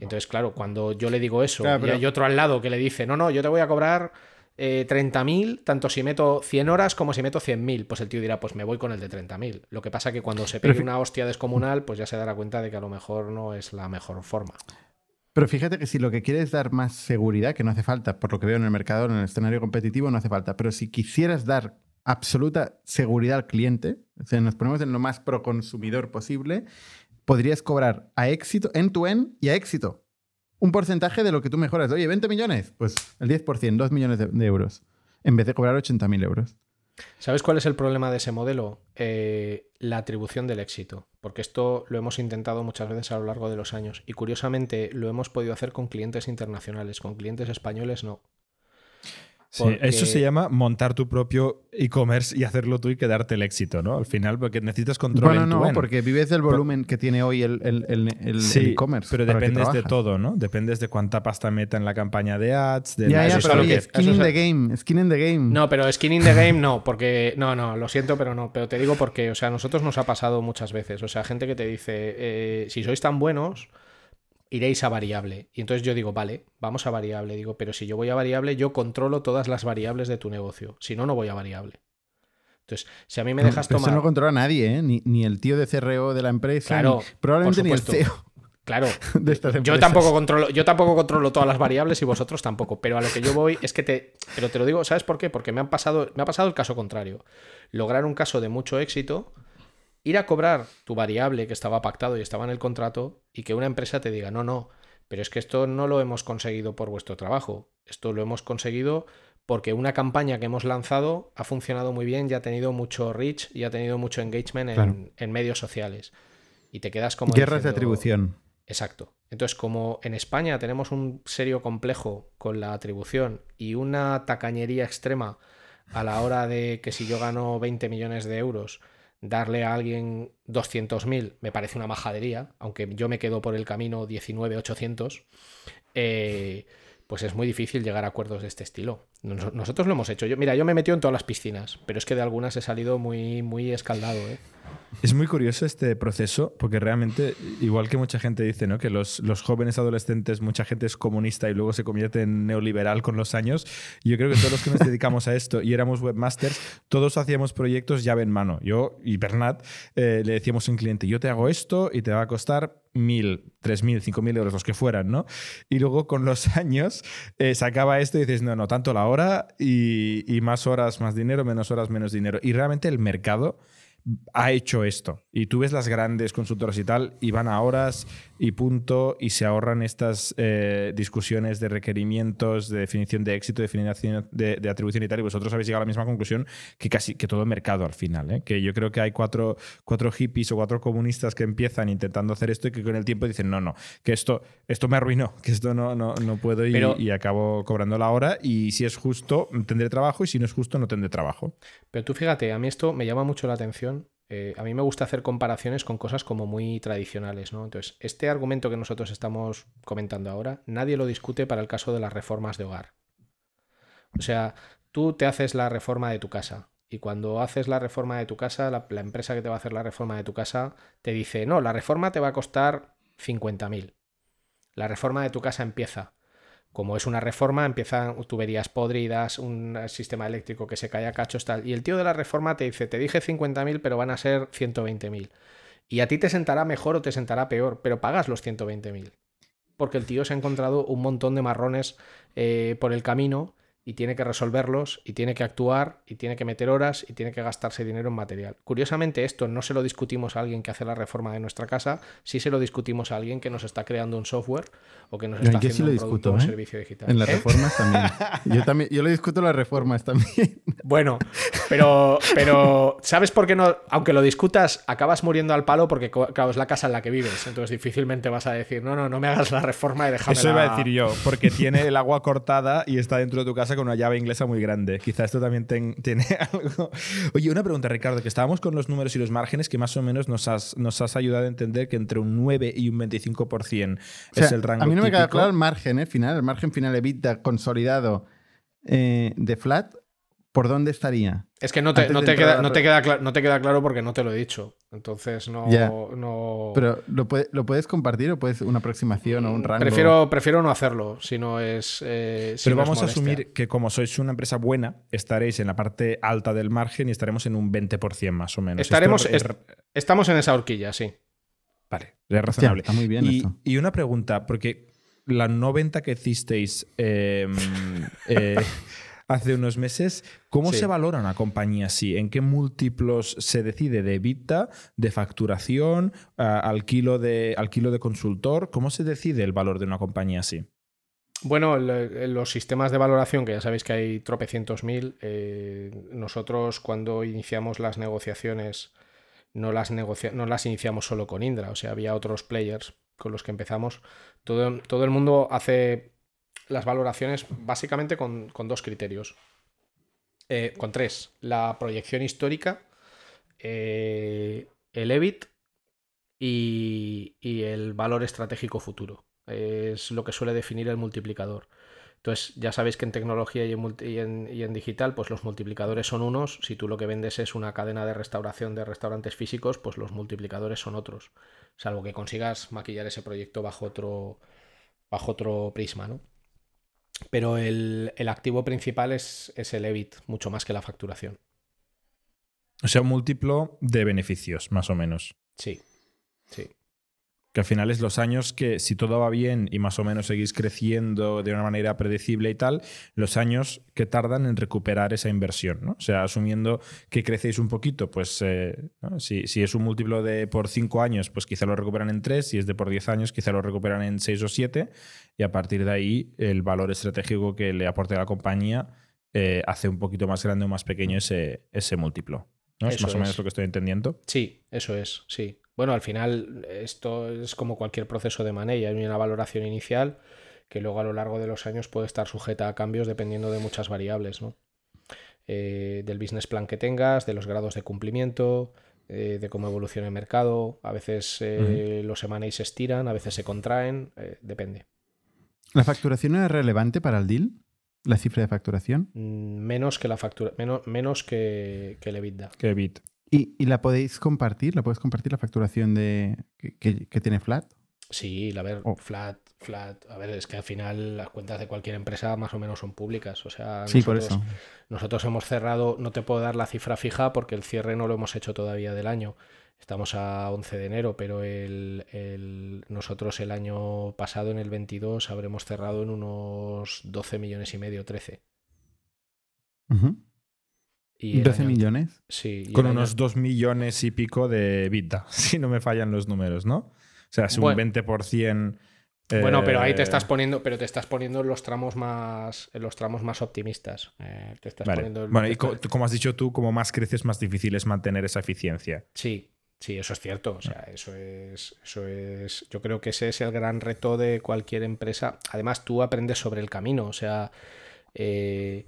Entonces, claro, cuando yo le digo eso Claro, y hay otro al lado que le dice, no, no, yo te voy a cobrar eh, 30.000, tanto si meto 100 horas como si meto 100.000, pues el tío dirá, pues me voy con el de 30.000. Lo que pasa que cuando se pegue una hostia descomunal, pues ya se dará cuenta de que a lo mejor no es la mejor forma. Pero fíjate que si lo que quieres es dar más seguridad, que no hace falta, por lo que veo en el mercado, en el escenario competitivo, no hace falta. Pero si quisieras dar absoluta seguridad al cliente, o sea, nos ponemos en lo más pro consumidor posible, podrías cobrar a éxito, end-to-end y a éxito. Un porcentaje de lo que tú mejoras. Oye, 20 millones, pues el 10%, 2 millones de, euros, en vez de cobrar 80.000 euros. ¿Sabes cuál es el problema de ese modelo? Eh, la atribución del éxito. Porque esto lo hemos intentado muchas veces a lo largo de los años. Y curiosamente lo hemos podido hacer con clientes internacionales. Con clientes españoles no. Sí, Eso se llama montar tu propio e-commerce y hacerlo tú y quedarte el éxito, ¿no? Al final, porque necesitas control Bueno, en tu no, end. porque vives del volumen que tiene hoy el el- el- el- el Sí, e-commerce. pero dependes de todo, ¿no? Dependes de cuánta pasta meta en la campaña de ads, de Ya, la- ya, pero oye, que- skin eso in the game, skin in the game. No, pero skin in the game no, porque no, no, lo siento, pero no. Pero te digo porque, o sea, a nosotros nos ha pasado muchas veces. O sea, gente que te dice, eh, si sois tan buenos, iréis a variable. Y entonces yo digo, vale, vamos a variable. Digo, pero si yo voy a variable, yo controlo todas las variables de tu negocio. Si no, no voy a variable. Entonces, si a mí me dejas pero tomar. Eso no controla nadie, ¿eh? Ni, ni el tío de CRO de la empresa, Claro, ni- probablemente ni el. CEO Claro, de estas Yo tampoco controlo, yo tampoco controlo todas las variables y vosotros tampoco. Pero a lo que yo voy es que te. Pero te lo digo, ¿sabes por qué? Porque me han pasado, me ha pasado el caso contrario. Lograr un caso de mucho éxito, ir a cobrar tu variable que estaba pactado y estaba en el contrato, y que una empresa te diga, no, no, pero es que esto no lo hemos conseguido por vuestro trabajo. Esto lo hemos conseguido porque una campaña que hemos lanzado ha funcionado muy bien y ha tenido mucho reach y ha tenido mucho engagement en, Claro. en medios sociales. Y te quedas como. Guerras de atribución. Exacto. Entonces, como en España tenemos un serio complejo con la atribución y una tacañería extrema a la hora de que si yo gano 20 millones de euros, darle a alguien 200.000 me parece una majadería, aunque yo me quedo por el camino 19.800, eh, pues es muy difícil llegar a acuerdos de este estilo. Nos- Nosotros lo hemos hecho. Yo, mira, yo me he metido en todas las piscinas, pero es que de algunas he salido muy, muy escaldado. ¿eh? Es muy curioso este proceso porque realmente, igual que mucha gente dice, ¿no? que los, los jóvenes adolescentes, mucha gente es comunista y luego se convierte en neoliberal con los años, yo creo que todos los que nos dedicamos a esto y éramos webmasters, todos hacíamos proyectos llave en mano. Yo y Bernat eh, le decíamos a un cliente, yo te hago esto y te va a costar mil, tres mil, cinco mil euros, los que fueran, ¿no? Y luego con los años eh, se acaba esto y dices, no, no, tanto la hora y, y más horas, más dinero, menos horas, menos dinero. Y realmente el mercado ha hecho esto. Y tú ves las grandes consultoras y tal, y van a horas y punto, y se ahorran estas eh, discusiones de requerimientos, de definición de éxito, definición de, de atribución y tal, y vosotros habéis llegado a la misma conclusión que casi que todo el mercado al final. ¿eh? Que yo creo que hay cuatro, cuatro hippies o cuatro comunistas que empiezan intentando hacer esto y que con el tiempo dicen, no, no, que esto, esto me arruinó, que esto no, no, no puedo y, Pero- y acabo cobrando la hora, y si es justo, tendré trabajo, y si no es justo, no tendré trabajo. Pero tú fíjate, a mí esto me llama mucho la atención. Eh, a mí me gusta hacer comparaciones con cosas como muy tradicionales, ¿no? Entonces, este argumento que nosotros estamos comentando ahora, nadie lo discute para el caso de las reformas de hogar. O sea, tú te haces la reforma de tu casa y cuando haces la reforma de tu casa, la, la empresa que te va a hacer la reforma de tu casa te dice, no, la reforma te va a costar 50.000. La reforma de tu casa empieza como es una reforma, empiezan tuberías podridas, un sistema eléctrico que se cae a cachos, tal. Y el tío de la reforma te dice, te dije 50.000, pero van a ser 120.000. Y a ti te sentará mejor o te sentará peor, pero pagas los 120.000. Porque el tío se ha encontrado un montón de marrones eh, por el camino y tiene que resolverlos y tiene que actuar y tiene que meter horas y tiene que gastarse dinero en material. Curiosamente esto no se lo discutimos a alguien que hace la reforma de nuestra casa, sí se lo discutimos a alguien que nos está creando un software o que nos está sí haciendo lo un discuto, producto o ¿eh? servicio digital. En las ¿Eh? reformas también. Yo también. Yo lo discuto en las reformas también. Bueno, pero, pero ¿sabes por qué no? Aunque lo discutas, acabas muriendo al palo porque claro, es la casa en la que vives. Entonces difícilmente vas a decir, no, no, no me hagas la reforma y déjame Eso iba a decir yo, porque tiene el agua cortada y está dentro de tu casa con una llave inglesa muy grande. Quizá esto también ten- tiene algo. Oye, una pregunta, Ricardo, que estábamos con los números y los márgenes que más o menos nos has, nos has ayudado a entender que entre un 9 y un 25% O sea, es el rango a mí no me queda claro el margen ¿eh? final, el margen final EBITDA consolidado eh, de Flat. ¿Por dónde estaría? Es que no te, no te queda, no, te queda no te queda claro porque no te lo he dicho. Entonces no. Pero ¿lo, puede- ¿lo puedes compartir o puedes una aproximación o un rango? Prefiero, prefiero no hacerlo si no es. eh, si Pero no es vamos a asumir que como sois una empresa buena, estaréis en la parte alta del margen y estaremos en un 20% más o menos. Estaremos, es- est- estamos en esa horquilla, sí. Vale, es razonable. está muy bien y, esto. y una pregunta, porque la 90 que hicisteis eh, eh, hace unos meses, ¿cómo Sí. se valora una compañía así? ¿En qué múltiplos se decide de EBITDA, de facturación, al, kilo de, al kilo de consultor? ¿Cómo se decide el valor de una compañía así? Bueno, los sistemas de valoración, que ya sabéis que hay tropecientos mil, eh, nosotros cuando iniciamos las negociaciones no las, negocia- no las iniciamos solo con Indra, o sea, había otros players con los que empezamos. Todo, todo el mundo hace las valoraciones básicamente con, con dos criterios. Eh, con tres. La proyección histórica, eh, el EBIT y, y el valor estratégico futuro. Es lo que suele definir el multiplicador. Entonces, ya sabéis que en tecnología y en, y en- y en digital, pues los multiplicadores son unos. Si tú lo que vendes es una cadena de restauración de restaurantes físicos, pues los multiplicadores son otros. Salvo que consigas maquillar ese proyecto bajo otro, bajo otro prisma, ¿no? Pero el, el activo principal es, es el EBIT, mucho más que la facturación. O sea, un múltiplo de beneficios, más o menos. Sí, sí. Que al final es los años que, si todo va bien y más o menos seguís creciendo de una manera predecible y tal, los años que tardan en recuperar esa inversión. ¿no? O sea, asumiendo que crecéis un poquito, pues eh, ¿no? si, si es un múltiplo de por 5 años, pues quizá lo recuperan en 3, si es de por 10 años, quizá lo recuperan en 6 o 7, y a partir de ahí el valor estratégico que le aporte a la compañía eh, hace un poquito más grande o más pequeño ese, ese múltiplo. ¿no? Es más o menos es. lo que estoy entendiendo. Sí, eso es, sí. Bueno, al final esto es como cualquier proceso de money. Hay una valoración inicial que luego a lo largo de los años puede estar sujeta a cambios dependiendo de muchas variables, ¿no? Eh, del business plan que tengas, de los grados de cumplimiento, eh, de cómo evoluciona el mercado. A veces eh, los M&A se estiran, a veces se contraen, depende. ¿La facturación es relevante para el deal? ¿La cifra de facturación? Mm, Menos que la factura, menos, menos que, que el EBITDA. Que bit. ¿Y, y la podéis compartir? ¿La puedes compartir la facturación de que, que- que tiene Flat? Sí, la ver, Oh. flat, flat. A ver, es que al final las cuentas de cualquier empresa más o menos son públicas. O sea, Sí, por nosotros, eso. nosotros hemos cerrado, no te puedo dar la cifra fija porque el cierre no lo hemos hecho todavía del año. Estamos a 11 de enero, pero el, el- nosotros el año pasado, en el 22, habremos cerrado en unos 12 millones y medio, 13. Ujú. Y el 12 año- millones. Sí, Con el año- unos 2 millones y pico de EBITDA, si no me fallan los números, ¿no? O sea, es un Bueno. 20%. Bueno, pero ahí te eh, estás poniendo, pero te estás poniendo en los tramos más, en los tramos más optimistas. Eh, te estás Vale. poniendo en- Bueno, y co- como has dicho tú, como más creces, más difícil es mantener esa eficiencia. Sí, sí, eso es cierto. O sea, eso es, eso es. Yo creo que ese es el gran reto de cualquier empresa. Además, tú aprendes sobre el camino. O sea, eh,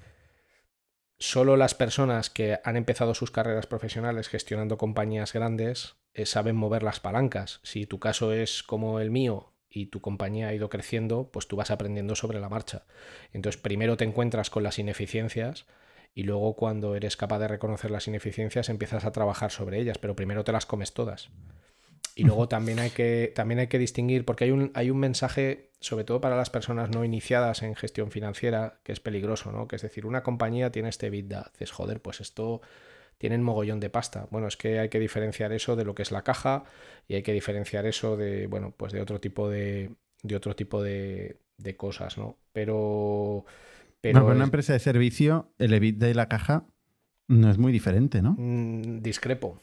solo las personas que han empezado sus carreras profesionales gestionando compañías grandes eh, saben mover las palancas. Si tu caso es como el mío y tu compañía ha ido creciendo, pues tú vas aprendiendo sobre la marcha. Entonces, primero te encuentras con las ineficiencias y luego cuando eres capaz de reconocer las ineficiencias empiezas a trabajar sobre ellas, pero primero te las comes todas. Y luego también hay que, también hay que distinguir, porque hay un, hay un mensaje, sobre todo para las personas no iniciadas en gestión financiera, que es peligroso, ¿no? Que es decir, una compañía tiene este EBITDA, dices, joder, pues esto tienen mogollón de pasta. Bueno, es que hay que diferenciar eso de lo que es la caja y hay que diferenciar eso de, bueno, pues de otro tipo de, de otro tipo de, de cosas, ¿no? Pero... Pero para una es- empresa de servicio, el EBITDA y la caja no es muy diferente, ¿no? Mm, discrepo.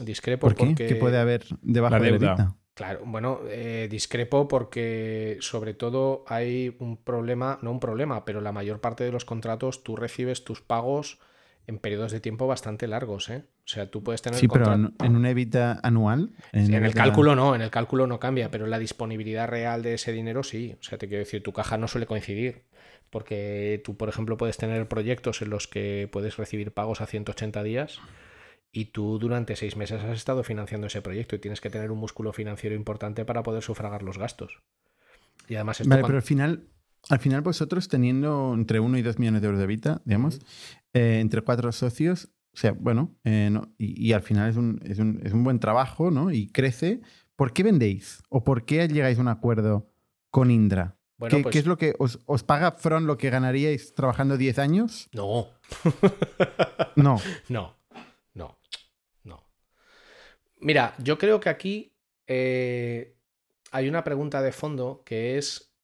Discrepo ¿Por qué? porque. ¿Qué puede haber debajo La deuda. EBITDA? Claro, bueno, eh, discrepo porque sobre todo hay un problema, no un problema, pero la mayor parte de los contratos tú recibes tus pagos en periodos de tiempo bastante largos, ¿eh? O sea, tú puedes tener Sí, pero en, un EBITDA anual. en el EBITDA cálculo no, en el cálculo no cambia, pero en la disponibilidad real de ese dinero sí. O sea, te quiero decir, tu caja no suele coincidir. Porque tú, por ejemplo, puedes tener proyectos en los que puedes recibir pagos a 180 días y tú durante seis meses has estado financiando ese proyecto y tienes que tener un músculo financiero importante para poder sufragar los gastos. Y además esto Vale, pero al final, al final vosotros teniendo entre 1 y 2 millones de euros de vida, digamos, eh, entre cuatro socios, o sea, bueno, eh, y, al final es un, es, un, es un, buen trabajo, ¿no? Y crece. ¿Por qué vendéis? ¿O por qué llegáis a un acuerdo con Indra? ¿Qué, pues ¿Qué, es lo que os, os, paga Front lo que ganaríais trabajando 10 años? No. No. No. Mira, yo creo que aquí eh, hay una pregunta de fondo que es,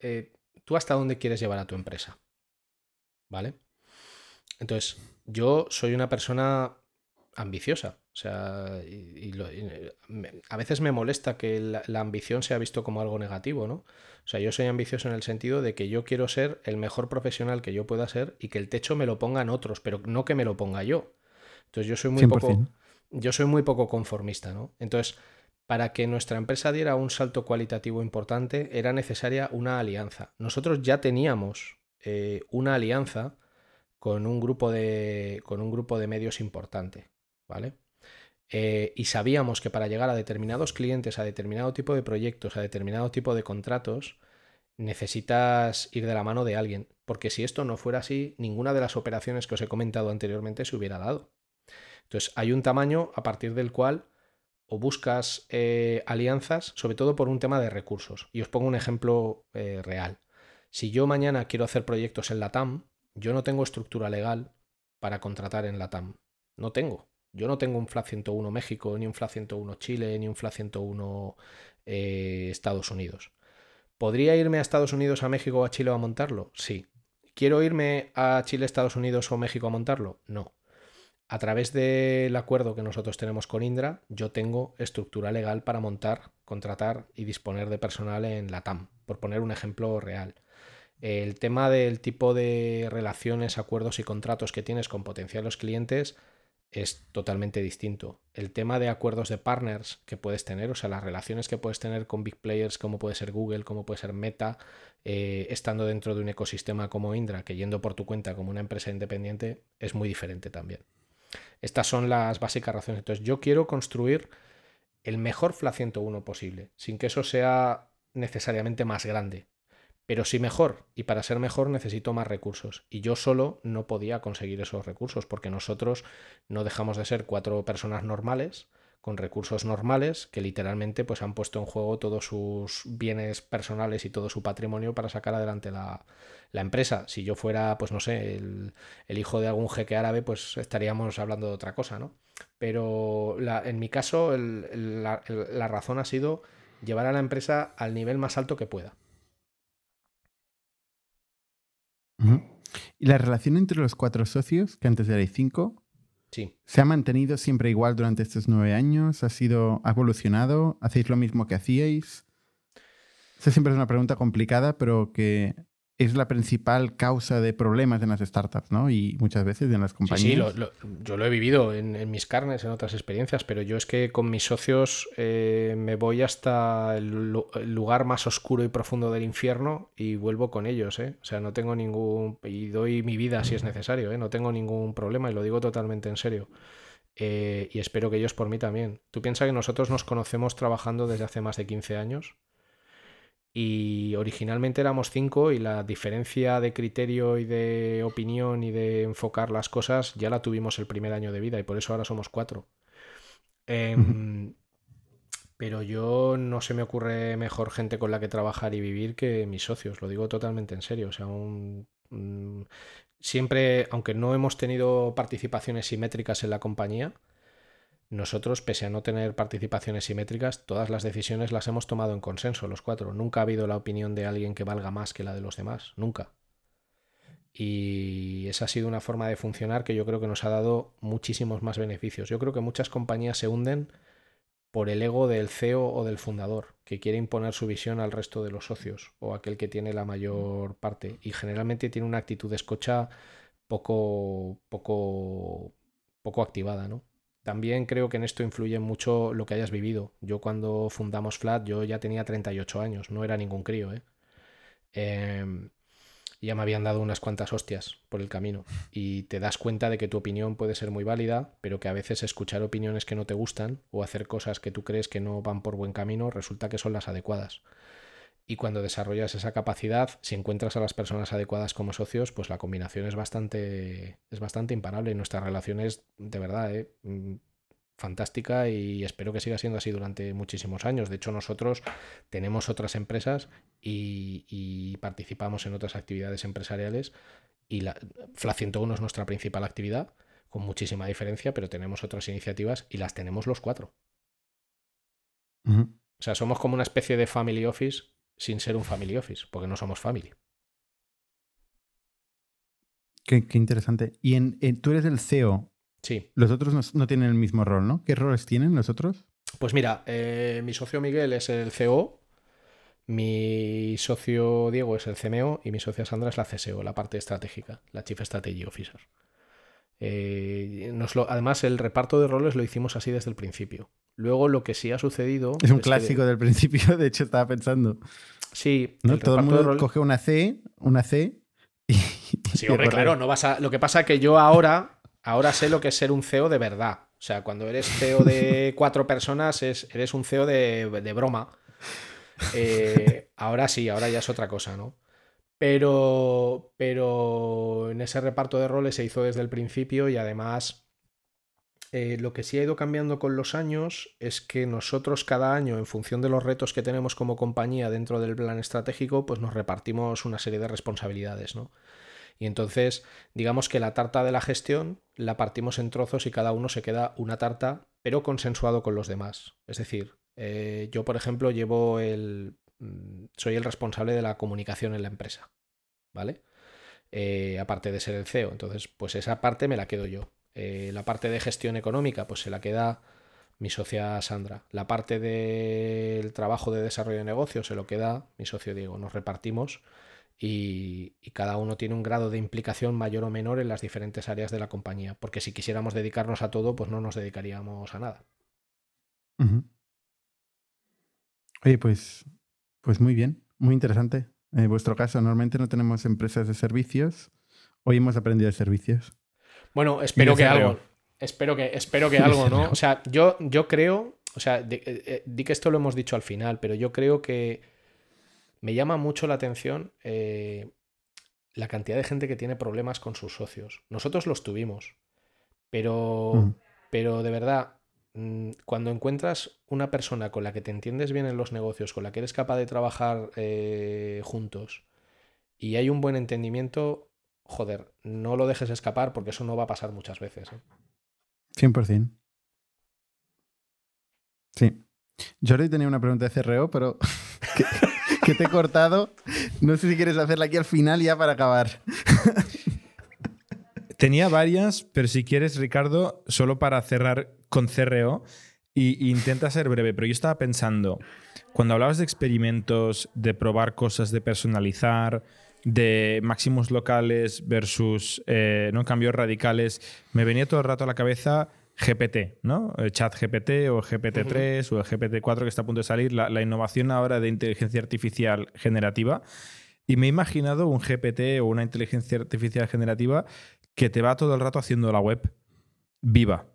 eh, ¿tú hasta dónde quieres llevar a tu empresa? ¿Vale? Entonces, yo soy una persona ambiciosa. O sea, y, y a veces me molesta que la, ambición sea visto como algo negativo, ¿no? O sea, yo soy ambicioso en el sentido de que yo quiero ser el mejor profesional que yo pueda ser y que el techo me lo pongan otros, pero no que me lo ponga yo. Entonces yo soy muy 100%. poco. Yo soy muy poco conformista, ¿no? Entonces, para que nuestra empresa diera un salto cualitativo importante, era necesaria una alianza. Nosotros ya teníamos eh, una alianza con un grupo de. con un grupo de medios importante. ¿Vale? Eh, y sabíamos que para llegar a determinados clientes, a determinado tipo de proyectos, a determinado tipo de contratos, necesitas ir de la mano de alguien, porque si esto no fuera así, ninguna de las operaciones que os he comentado anteriormente se hubiera dado. Entonces, hay un tamaño a partir del cual o buscas eh, alianzas, sobre todo por un tema de recursos. Y os pongo un ejemplo eh, real. Si yo mañana quiero hacer proyectos en la TAM, yo no tengo estructura legal para contratar en la TAM. No tengo. Yo no tengo un FLAT 101 México, ni un FLAT 101 Chile, ni un FLAT 101 eh, Estados Unidos. ¿Podría irme a Estados Unidos, a México o a Chile a montarlo? Sí. ¿Quiero irme a Chile, Estados Unidos o México a montarlo? No. A través del acuerdo que nosotros tenemos con Indra, yo tengo estructura legal para montar, contratar y disponer de personal en la TAM, por poner un ejemplo real. El tema del tipo de relaciones, acuerdos y contratos que tienes con potenciales clientes es totalmente distinto. El tema de acuerdos de partners que puedes tener, o sea, las relaciones que puedes tener con big players como puede ser Google, como puede ser Meta, eh, estando dentro de un ecosistema como Indra, que yendo por tu cuenta como una empresa independiente, es muy diferente también. Estas son las básicas razones. Entonces, yo quiero construir el mejor FLA 101 posible, sin que eso sea necesariamente más grande pero sí mejor. Y para ser mejor necesito más recursos. Y yo solo no podía conseguir esos recursos porque nosotros no dejamos de ser cuatro personas normales con recursos normales que literalmente pues han puesto en juego todos sus bienes personales y todo su patrimonio para sacar adelante la, la empresa. Si yo fuera, pues no sé, el, hijo de algún jeque árabe, pues estaríamos hablando de otra cosa, ¿no? Pero la, en mi caso la razón ha sido llevar a la empresa al nivel más alto que pueda. ¿Y la relación entre los cuatro socios, que antes erais cinco, sí. se ha mantenido siempre igual durante estos nueve años? ¿Ha sido ha evolucionado? ¿Hacéis lo mismo que hacíais? Esa siempre es una pregunta complicada, pero que es la principal causa de problemas en las startups, ¿no? Y muchas veces en las compañías. Sí, sí lo, lo, yo lo he vivido en, en, mis carnes, en otras experiencias, pero yo es que con mis socios eh, me voy hasta el, el, lugar más oscuro y profundo del infierno y vuelvo con ellos, ¿eh? O sea, no tengo ningún... y doy mi vida si es necesario, ¿eh? No tengo ningún problema y lo digo totalmente en serio. Eh, y espero que ellos por mí también. Tú piensas que nosotros nos conocemos trabajando desde hace más de 15 años y originalmente éramos cinco y la diferencia de criterio y de opinión y de enfocar las cosas ya la tuvimos el primer año de vida y por eso ahora somos cuatro. Eh, -huh. Pero yo no se me ocurre mejor gente con la que trabajar y vivir que mis socios, lo digo totalmente en serio. O sea, un, un, siempre, aunque no hemos tenido participaciones simétricas en la compañía, nosotros, pese a no tener participaciones simétricas, todas las decisiones las hemos tomado en consenso, los cuatro. Nunca ha habido la opinión de alguien que valga más que la de los demás, nunca. Y esa ha sido una forma de funcionar que yo creo que nos ha dado muchísimos más beneficios. Yo creo que muchas compañías se hunden por el ego del CEO o del fundador, que quiere imponer su visión al resto de los socios o aquel que tiene la mayor parte. Y generalmente tiene una actitud de escocha poco, poco, poco activada, ¿no? También creo que en esto influye mucho lo que hayas vivido. Yo cuando fundamos Flat, yo ya tenía 38 años, no era ningún crío, ¿eh? Eh, ya me habían dado unas cuantas hostias por el camino y te das cuenta de que tu opinión puede ser muy válida, pero que a veces escuchar opiniones que no te gustan o hacer cosas que tú crees que no van por buen camino resulta que son las adecuadas. Y cuando desarrollas esa capacidad, si encuentras a las personas adecuadas como socios, pues la combinación es bastante, es bastante imparable. Y nuestra relación es, de verdad, ¿eh? Mm, fantástica y espero que siga siendo así durante muchísimos años. De hecho, nosotros tenemos otras empresas y, participamos en otras actividades empresariales y la FLA 101 es nuestra principal actividad, con muchísima diferencia, pero tenemos otras iniciativas y las tenemos los cuatro. O sea, somos como una especie de family office sin ser un family office, porque no somos family. Qué, interesante. Y en, tú eres el CEO. Sí. Los otros no, tienen el mismo rol, ¿no? ¿Qué roles tienen los otros? Pues mira, eh, mi socio Miguel es el CEO, mi socio Diego es el CMO y mi socia Sandra es la CSO, la parte estratégica, la Chief Strategy Officer. Eh, además, el reparto de roles lo hicimos así desde el principio. Luego, lo que sí ha sucedido. Es un clásico del principio, de hecho, estaba pensando. Sí, todo el mundo coge una C, una C y. Sí, hombre, claro, no vas a. Lo que pasa es que yo ahora, ahora sé lo que es ser un CEO de verdad. O sea, cuando eres CEO de cuatro personas, es, eres un CEO de, broma. Eh, ahora sí, ahora ya es otra cosa, ¿no? Pero, pero en ese reparto de roles se hizo desde el principio y además eh, lo que sí ha ido cambiando con los años es que nosotros cada año, en función de los retos que tenemos como compañía dentro del plan estratégico, pues nos repartimos una serie de responsabilidades, ¿no? Y entonces, digamos que la tarta de la gestión la partimos en trozos y cada uno se queda una tarta, pero consensuado con los demás. Es decir, eh, yo, por ejemplo, llevo el, soy el responsable de la comunicación en la empresa, ¿vale? Eh, aparte de ser el CEO. Entonces, pues esa parte me la quedo yo. Eh, la parte de gestión económica, pues se la queda mi socia Sandra. La parte del trabajo de desarrollo de negocio se lo queda mi socio Diego. Nos repartimos y, cada uno tiene un grado de implicación mayor o menor en las diferentes áreas de la compañía. Porque si quisiéramos dedicarnos a todo, pues no nos dedicaríamos a nada. Oye, pues pues muy bien, muy interesante. En vuestro caso, normalmente no tenemos empresas de servicios. Hoy hemos aprendido de servicios. Bueno, espero que algo. Espero que, espero que algo, ¿no? O sea, yo, yo creo, o sea, eh, eh, di, que esto lo hemos dicho al final, pero yo creo que me llama mucho la atención eh, la cantidad de gente que tiene problemas con sus socios. Nosotros los tuvimos, pero, mm. pero de verdad, cuando encuentras una persona con la que te entiendes bien en los negocios, con la que eres capaz de trabajar eh, juntos y hay un buen entendimiento, joder, no lo dejes escapar porque eso no va a pasar muchas veces. 100%. ¿eh? Sí. Jordi tenía una pregunta de CRO, pero que, te he cortado. No sé si quieres hacerla aquí al final ya para acabar. Tenía varias, pero si quieres, Ricardo, solo para cerrar con CRO, y, intenta ser breve, pero yo estaba pensando, cuando hablabas de experimentos, de probar cosas, de personalizar, de máximos locales versus eh, ¿no? cambios radicales, me venía todo el rato a la cabeza GPT, ¿no? El chat GPT o GPT-3 o el GPT-4 que está a punto de salir, la, la, innovación ahora de inteligencia artificial generativa. Y me he imaginado un GPT o una inteligencia artificial generativa que te va todo el rato haciendo la web viva,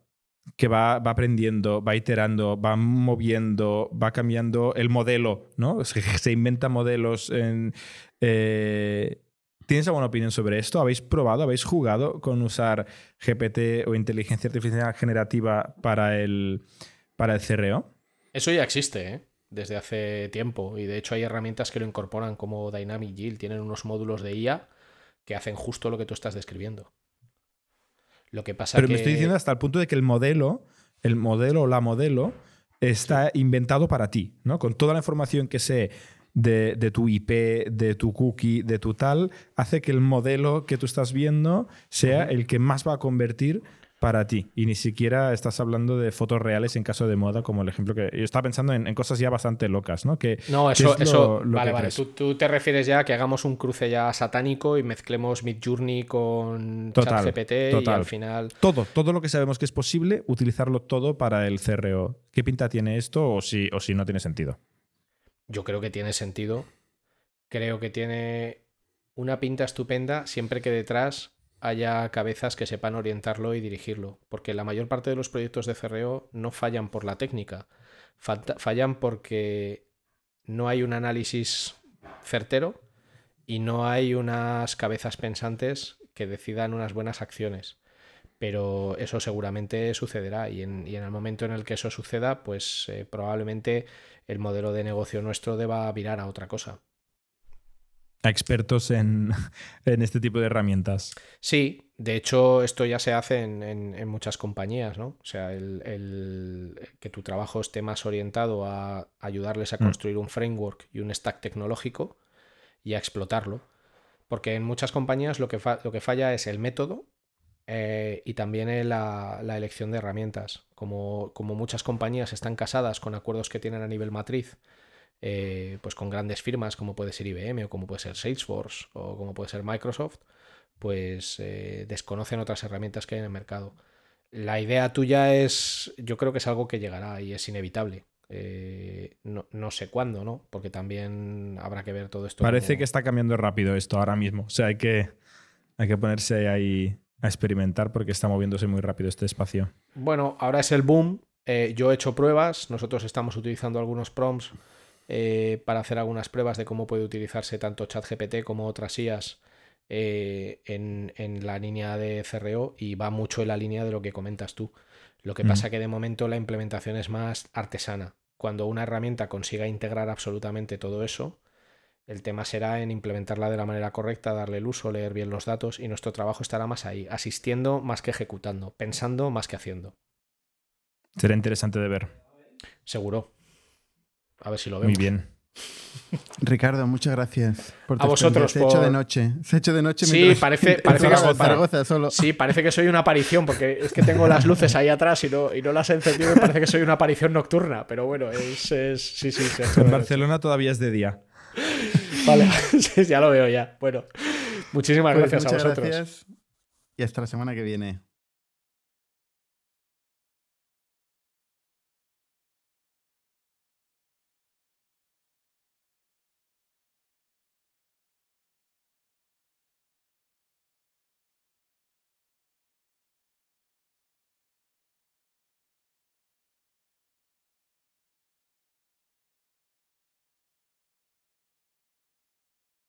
que va, va aprendiendo, va iterando, va moviendo, va cambiando el modelo, ¿no? Se, inventa modelos en... Eh, ¿Tienes alguna opinión sobre esto? ¿Habéis probado, habéis jugado con usar GPT o inteligencia artificial generativa para el, para el CRO? Eso ya existe, ¿eh? desde hace tiempo. Y de hecho hay herramientas que lo incorporan como Dynamic Yield. Tienen unos módulos de IA que hacen justo lo que tú estás describiendo. Lo que pasa Pero me estoy diciendo hasta el punto de que el modelo, el modelo o la modelo, está inventado para ti, ¿no? Con toda la información que sé de, de, tu IP, de tu cookie, de tu tal, hace que el modelo que tú estás viendo sea el que más va a convertir para ti. Y ni siquiera estás hablando de fotos reales en caso de moda, como el ejemplo que. Yo estaba pensando en, cosas ya bastante locas, ¿no? Que, no, eso. eso vale, vale. Tú, te refieres ya a que hagamos un cruce ya satánico y mezclemos Midjourney con ChatGPT y al final. Todo, todo lo que sabemos que es posible, utilizarlo todo para el CRO. ¿Qué pinta tiene esto o si, o si no tiene sentido? Yo creo que tiene sentido. Creo que tiene una pinta estupenda siempre que detrás haya cabezas que sepan orientarlo y dirigirlo, porque la mayor parte de los proyectos de CRO no fallan por la técnica, fallan porque no hay un análisis certero y no hay unas cabezas pensantes que decidan unas buenas acciones. Pero eso seguramente sucederá y en, el momento en el que eso suceda, pues eh, probablemente el modelo de negocio nuestro deba virar a otra cosa. A expertos en, este tipo de herramientas. Sí, de hecho esto ya se hace en, muchas compañías, ¿no? O sea, el, que tu trabajo esté más orientado a ayudarles a mm. construir un framework y un stack tecnológico y a explotarlo. Porque en muchas compañías lo que, lo que falla es el método eh, y también la, elección de herramientas. Como, como, muchas compañías están casadas con acuerdos que tienen a nivel matriz, eh, pues con grandes firmas como puede ser IBM o como puede ser Salesforce o como puede ser Microsoft, pues eh, desconocen otras herramientas que hay en el mercado. La idea tuya es, yo creo que es algo que llegará y es inevitable. Eh, no, sé cuándo, ¿no? Porque también habrá que ver todo esto. Parece que está cambiando rápido esto ahora mismo. O sea, hay que, hay que ponerse ahí a experimentar porque está moviéndose muy rápido este espacio. Bueno, ahora es el boom. Eh, yo he hecho pruebas. Nosotros estamos utilizando algunos prompts eh, para hacer algunas pruebas de cómo puede utilizarse tanto ChatGPT como otras IAS en, en, la línea de CRO y va mucho en la línea de lo que comentas tú. Lo que pasa mm. que de momento la implementación es más artesana. Cuando una herramienta consiga integrar absolutamente todo eso, el tema será en implementarla de la manera correcta, darle el uso, leer bien los datos y nuestro trabajo estará más ahí, asistiendo más que ejecutando, pensando más que haciendo. Será interesante de ver. Seguro. A ver si lo vemos. Muy bien. Ricardo, muchas gracias. Por a vosotros. Se ha hecho de noche. Se hecho de noche. Sí, parece, parece que solo. Sí, parece que soy una aparición, porque es que tengo las luces ahí atrás y no, y no las he encendido y parece que soy una aparición nocturna. Pero bueno, es. sí, sí. en Barcelona todavía es de día. Vale, ya lo veo ya. Bueno, muchísimas pues gracias a vosotros. Gracias y hasta la semana que viene.